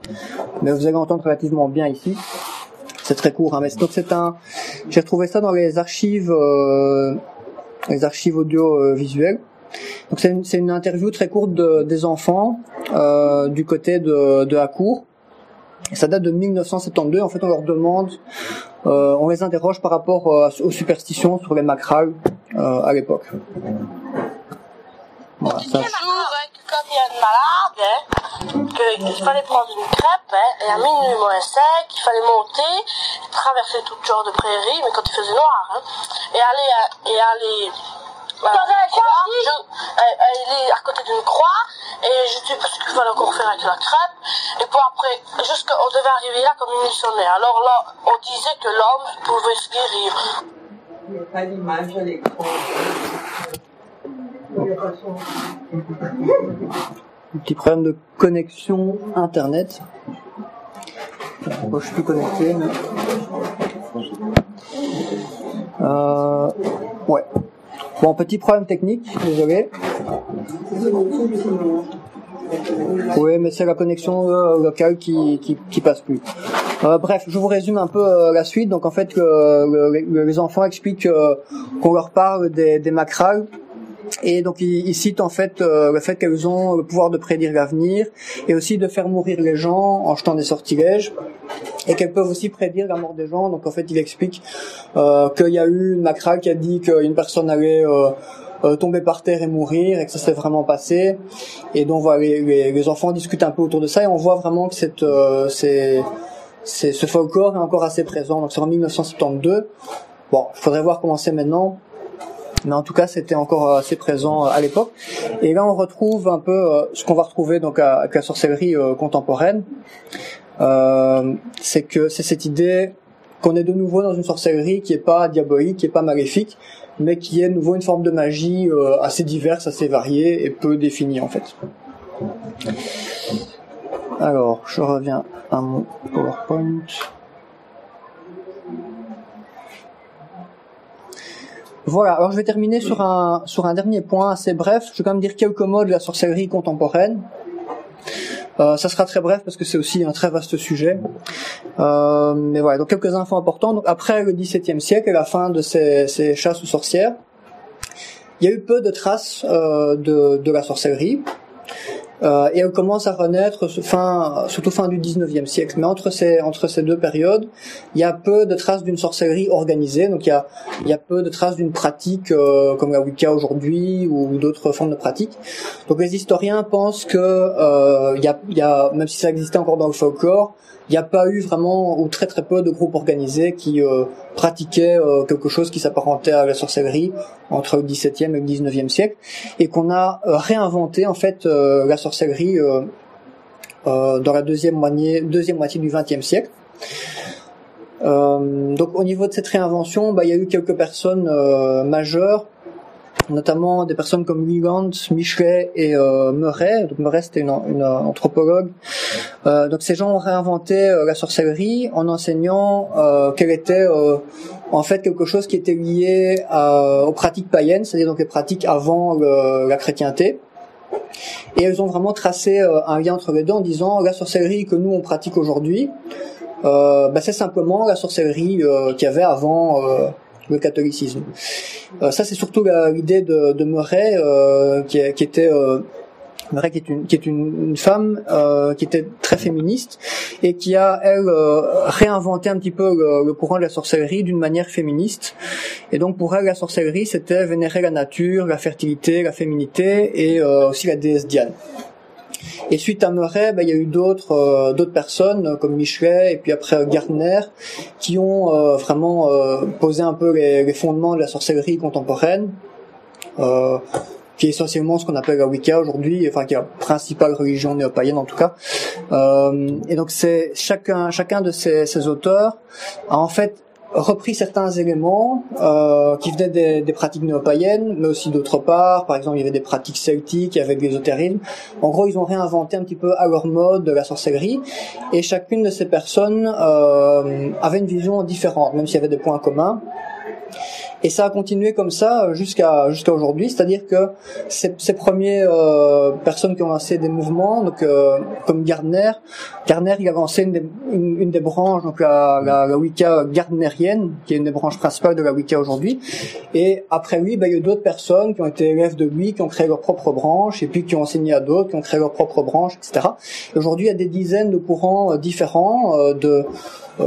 mais vous allez entendre relativement bien ici. C'est très court, hein, mais donc c'est un. J'ai retrouvé ça dans les archives, euh, les archives audio euh, visuelles. Donc c'est une, c'est une interview très courte de- des enfants euh, du côté de, de. Et ça date de 1972. En fait, on leur demande, euh, on les interroge par rapport euh, aux superstitions sur les macrales euh, à l'époque. Voilà, ça, hein, que quand il y a une malade, hein, qu'il fallait prendre une crêpe, hein, et à minuit moins 5, il fallait monter, traverser tout genre de prairies, mais quand il faisait noir, hein, et aller, et aller, euh, croix, je- euh, aller à côté d'une croix, et je sais pas ce qu'il fallait encore faire avec la crêpe, et puis après, jusqu'à, on devait arriver là comme une sonnait. Alors là, on disait que l'homme pouvait se guérir. Il n'y a pas d'image à l'écran. Un petit problème de connexion internet. Moi, je suis plus connecté. mais- Euh, ouais. Bon, petit problème technique, désolé. Oui, mais c'est la connexion euh, locale qui, qui, qui passe plus. Euh, bref, je vous résume un peu euh, la suite. Donc en fait, le- les enfants expliquent euh, qu'on leur parle des, des macrales. Et donc ils, ils citent en fait euh, le fait qu'elles ont le pouvoir de prédire l'avenir et aussi de faire mourir les gens en jetant des sortilèges et qu'elles peuvent aussi prédire la mort des gens. Donc en fait il explique euh, qu'il y a eu une macrale qui a dit qu'une personne allait euh, euh, tomber par terre et mourir et que ça s'est vraiment passé. Et donc voilà, les, les- les enfants discutent un peu autour de ça et on voit vraiment que cette, euh, c'est, c'est, ce folklore est encore assez présent. Donc c'est en 1972. Bon, il faudrait voir comment c'est maintenant. Mais en tout cas, c'était encore assez présent euh, à l'époque. Et là, on retrouve un peu euh, ce qu'on va retrouver donc à- avec la sorcellerie euh, contemporaine. Euh, c'est que c'est cette idée qu'on est de nouveau dans une sorcellerie qui est pas diabolique, qui est pas maléfique, mais qui est de nouveau une forme de magie euh, assez diverse, assez variée et peu définie en fait. Alors, je reviens à mon PowerPoint. Voilà, alors je vais terminer sur un, sur un dernier point assez bref. Je vais quand même dire quelques mots de la sorcellerie contemporaine. Euh, ça sera très bref parce que c'est aussi un très vaste sujet. Euh, mais voilà, donc quelques infos importantes. Donc après le XVIIe siècle et la fin de ces, ces chasses aux sorcières, il y a eu peu de traces euh, de, de la sorcellerie. Euh, et elle commence à renaître fin, surtout fin du 19e siècle. Mais entre ces, entre ces deux périodes, il y a peu de traces d'une sorcellerie organisée. Donc il y a, il y a peu de traces d'une pratique euh, comme la Wicca aujourd'hui ou d'autres formes de pratiques. Donc les historiens pensent que euh, il y, a, il y a, même si ça existait encore dans le folklore, il n'y a pas eu vraiment ou très très peu de groupes organisés qui euh, pratiquaient euh, quelque chose qui s'apparentait à la sorcellerie entre le 17e et le 19e siècle, et qu'on a euh, réinventé en fait la sorcellerie dans la deuxième moitié, du 20e siècle. Donc au niveau de cette réinvention, bah, il y a eu quelques personnes majeures, notamment des personnes comme Wieland, Michelet et euh, Murray. Donc Murray c'était une, une anthropologue. Euh, donc ces gens ont réinventé euh, la sorcellerie en enseignant euh, qu'elle était euh, en fait quelque chose qui était lié aux pratiques païennes, c'est-à-dire donc les pratiques avant la chrétienté. Et elles ont vraiment tracé euh, un lien entre les deux en disant la sorcellerie que nous on pratique aujourd'hui, euh, bah, c'est simplement la sorcellerie euh, qu'il y avait avant euh, le catholicisme. Euh, ça c'est surtout l'idée de, de Murray euh, qui, qui était euh, Murray qui est une, qui est une, une femme euh, qui était très féministe et qui a elle euh, réinventé un petit peu le, le courant de la sorcellerie d'une manière féministe. Et donc pour elle la sorcellerie c'était vénérer la nature, la fertilité, la féminité et euh, aussi la déesse Diane. Et suite à Murray, ben, il y a eu d'autres euh, d'autres personnes euh, comme Michelet et puis après euh, Gardner qui ont euh, vraiment euh, posé un peu les, les fondements de la sorcellerie contemporaine, euh, qui est essentiellement ce qu'on appelle la Wicca aujourd'hui, enfin qui est la principale religion néo-païenne en tout cas. Et donc c'est chacun chacun de ces, ces auteurs a en fait repris certains éléments euh, qui venaient des, des pratiques néo-païennes, mais aussi d'autre part. Par exemple, il y avait des pratiques celtiques avec l'ésotérisme. En gros, ils ont réinventé un petit peu à leur mode la sorcellerie, et chacune de ces personnes euh, avait une vision différente, même s'il y avait des points communs. Et ça a continué comme ça jusqu'à jusqu'à aujourd'hui, c'est-à-dire que ces, ces premières personnes qui ont lancé des mouvements, donc comme Gardner, Gardner il a lancé une des, une, des branches, donc la, la, la, Wicca gardnerienne, qui est une des branches principales de la Wicca aujourd'hui. Et après lui, ben, il y a eu d'autres personnes qui ont été élèves de lui, qui ont créé leur propre branche, et puis qui ont enseigné à d'autres, qui ont créé leur propre branche, etc. Aujourd'hui, il y a des dizaines de courants différents, de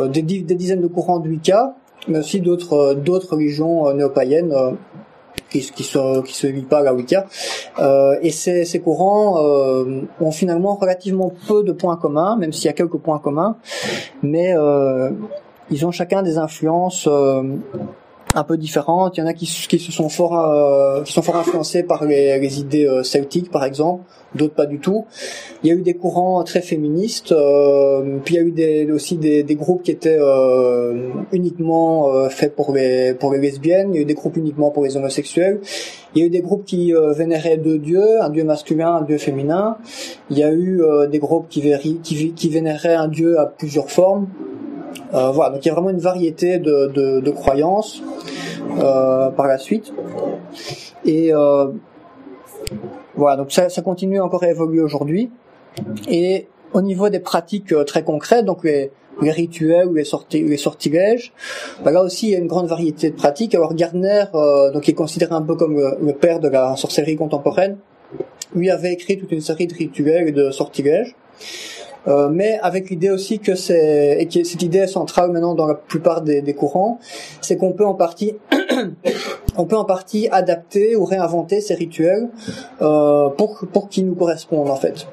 des, des, dizaines de courants de Wicca, mais aussi d'autres d'autres religions néo-païennes qui, qui se qui se lient pas à la Wicca. Euh, et ces, ces courants euh, ont finalement relativement peu de points communs, même s'il y a quelques points communs, mais euh, ils ont chacun des influences euh, un peu différentes. Il y en a qui, qui se sont fort euh, qui sont fort influencés par les, les idées euh, celtiques, par exemple, d'autres pas du tout. Il y a eu des courants très féministes, euh, puis il y a eu des, aussi des, des, groupes qui étaient euh, uniquement euh, faits pour les pour les lesbiennes. Il y a eu des groupes uniquement pour les homosexuels. Il y a eu des groupes qui vénéraient deux dieux, un dieu masculin, un dieu féminin. Il y a eu des groupes qui, qui, qui vénéraient un dieu à plusieurs formes. Voilà, donc il y a vraiment une variété de, de, de croyances par la suite. Et voilà, donc ça, ça continue encore à évoluer aujourd'hui. Et au niveau des pratiques euh, très concrètes, donc les, les rituels ou les, sorti, les sortilèges, bah là aussi il y a une grande variété de pratiques. Alors Gardner, euh, donc qui est considéré un peu comme le, père de la sorcellerie contemporaine, lui avait écrit toute une série de rituels et de sortilèges. Euh, mais avec l'idée aussi que c'est et que cette idée est centrale maintenant dans la plupart des, des courants, c'est qu'on peut en partie on peut en partie adapter ou réinventer ces rituels euh, pour pour qu'ils nous correspondent en fait.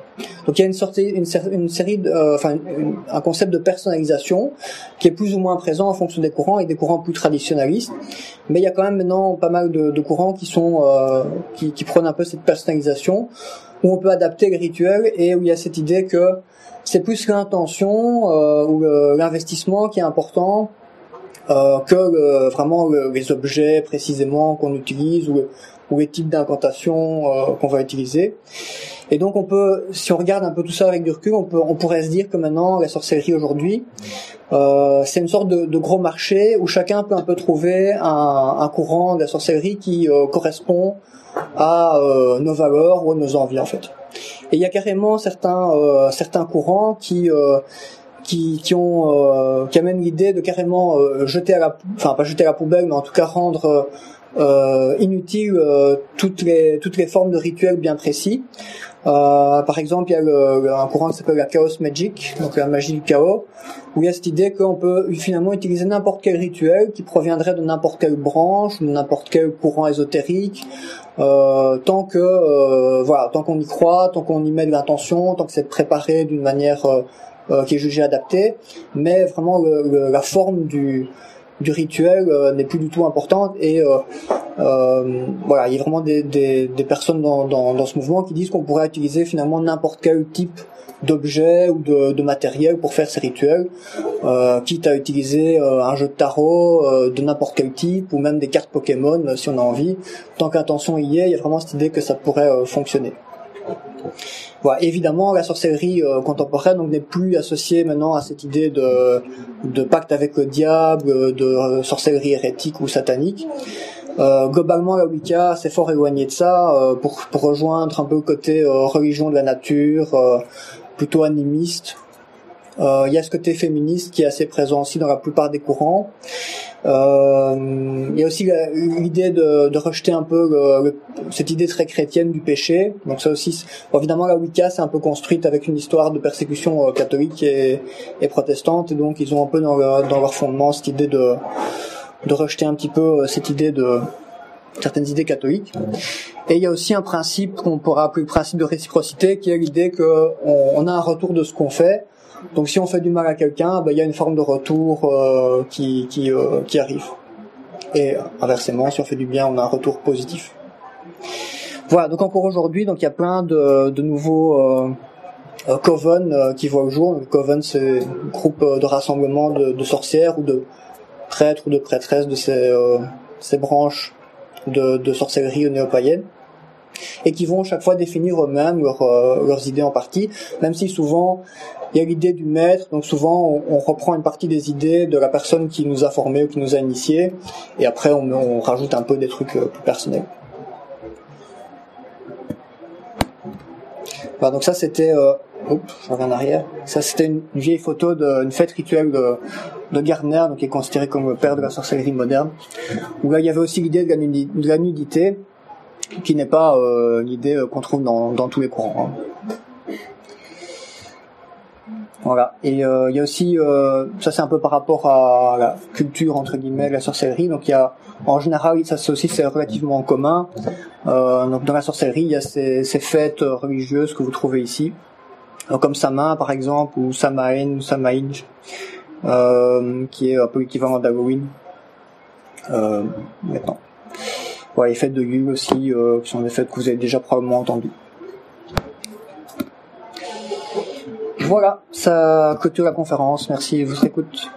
Donc il y a une sorte une, série de, euh, enfin un concept de personnalisation qui est plus ou moins présent en fonction des courants et des courants plus traditionnalistes, mais il y a quand même maintenant pas mal de, de courants qui sont euh, qui, qui prennent un peu cette personnalisation où on peut adapter les rituels et où il y a cette idée que c'est plus l'intention euh, ou l'investissement qui est important euh, que vraiment les objets précisément qu'on utilise ou, ou, les types d'incantations euh, qu'on va utiliser. Et donc on peut, si on regarde un peu tout ça avec du recul, on, peut, on pourrait se dire que maintenant la sorcellerie aujourd'hui, euh, c'est une sorte de, de, gros marché où chacun peut un peu trouver un, un courant de la sorcellerie qui euh, correspond à euh, nos valeurs ou à nos envies en fait. Et il y a carrément certains euh, certains courants qui qui, qui ont euh, qui amènent l'idée de carrément euh, jeter à la enfin pas jeter à la poubelle mais en tout cas rendre euh, inutile euh, toutes les toutes les formes de rituels bien précis. Euh, par exemple, il y a le, un courant qui s'appelle la Chaos Magic, donc la magie du chaos, où il y a cette idée qu'on peut finalement utiliser n'importe quel rituel qui proviendrait de n'importe quelle branche de n'importe quel courant ésotérique, euh, tant que voilà, tant qu'on y croit, tant qu'on y met de l'intention, tant que c'est préparé d'une manière euh, qui est jugé adapté, mais vraiment le, la forme du, du rituel euh, n'est plus du tout importante. Et euh, euh, voilà, il y a vraiment des, des, des personnes dans, dans, dans, ce mouvement qui disent qu'on pourrait utiliser finalement n'importe quel type d'objet ou de, de, matériel pour faire ces rituels, euh, quitte à utiliser un jeu de tarot de n'importe quel type ou même des cartes Pokémon si on a envie. Tant qu'intention y est, il y a vraiment cette idée que ça pourrait fonctionner. Voilà, évidemment, la sorcellerie euh, contemporaine n'est plus associée maintenant à cette idée de, de pacte avec le diable, de euh, sorcellerie hérétique ou satanique. Euh, globalement, la Wicca s'est fort éloigné de ça euh, pour, pour, rejoindre un peu le côté religion de la nature, plutôt animiste. Il y a ce côté féministe qui est assez présent aussi dans la plupart des courants. Euh, il y a aussi l'idée de, de, rejeter un peu le, cette idée très chrétienne du péché. Donc ça aussi, évidemment, la Wicca c'est un peu construite avec une histoire de persécution euh, catholique et, et, protestante, et donc ils ont un peu dans, dans leur fondement cette idée de, de rejeter un petit peu euh, cette idée de certaines idées catholiques. Et il y a aussi un principe qu'on pourrait appeler le principe de réciprocité, qui est l'idée qu'on on a un retour de ce qu'on fait. Donc si on fait du mal à quelqu'un, ben, il y a une forme de retour euh, qui, qui, euh, qui arrive. Et inversement, si on fait du bien, on a un retour positif. Voilà, donc encore aujourd'hui, donc il y a plein de, de nouveaux euh, euh coven euh, qui voient le jour. Le coven, c'est un groupe de rassemblement de, de, sorcières ou de prêtres ou de prêtresses de ces, ces branches de, de sorcellerie néo-païenne. et qui vont chaque fois définir eux-mêmes euh, leurs idées en partie, même si souvent il y a l'idée du maître, donc souvent on, on, reprend une partie des idées de la personne qui nous a formés ou qui nous a initiés, et après on, on rajoute un peu des trucs euh, plus personnels. Voilà, donc ça c'était, euh, oups, je reviens en arrière. Ça c'était une, une vieille photo d'une fête rituelle de, de Gardner, donc qui est considéré comme le père de la sorcellerie moderne. Où là il y avait aussi l'idée de, la nudité, qui n'est pas euh, l'idée euh, qu'on trouve dans, dans tous les courants. hein. Voilà. Et euh, il y a aussi, euh, ça c'est un peu par rapport à la culture entre guillemets de la sorcellerie. Donc il y a, en général, ça c'est aussi c'est relativement en commun. Euh, donc dans la sorcellerie, il y a ces, ces fêtes religieuses que vous trouvez ici, comme Sama par exemple ou Samaen ou Samaïj, euh, qui est un peu l'équivalent d'Halloween. Euh, maintenant. Ouais, les fêtes de Yule aussi, euh, qui sont des fêtes que vous avez déjà probablement entendues. Voilà, ça clôture la conférence. Merci de votre écoute.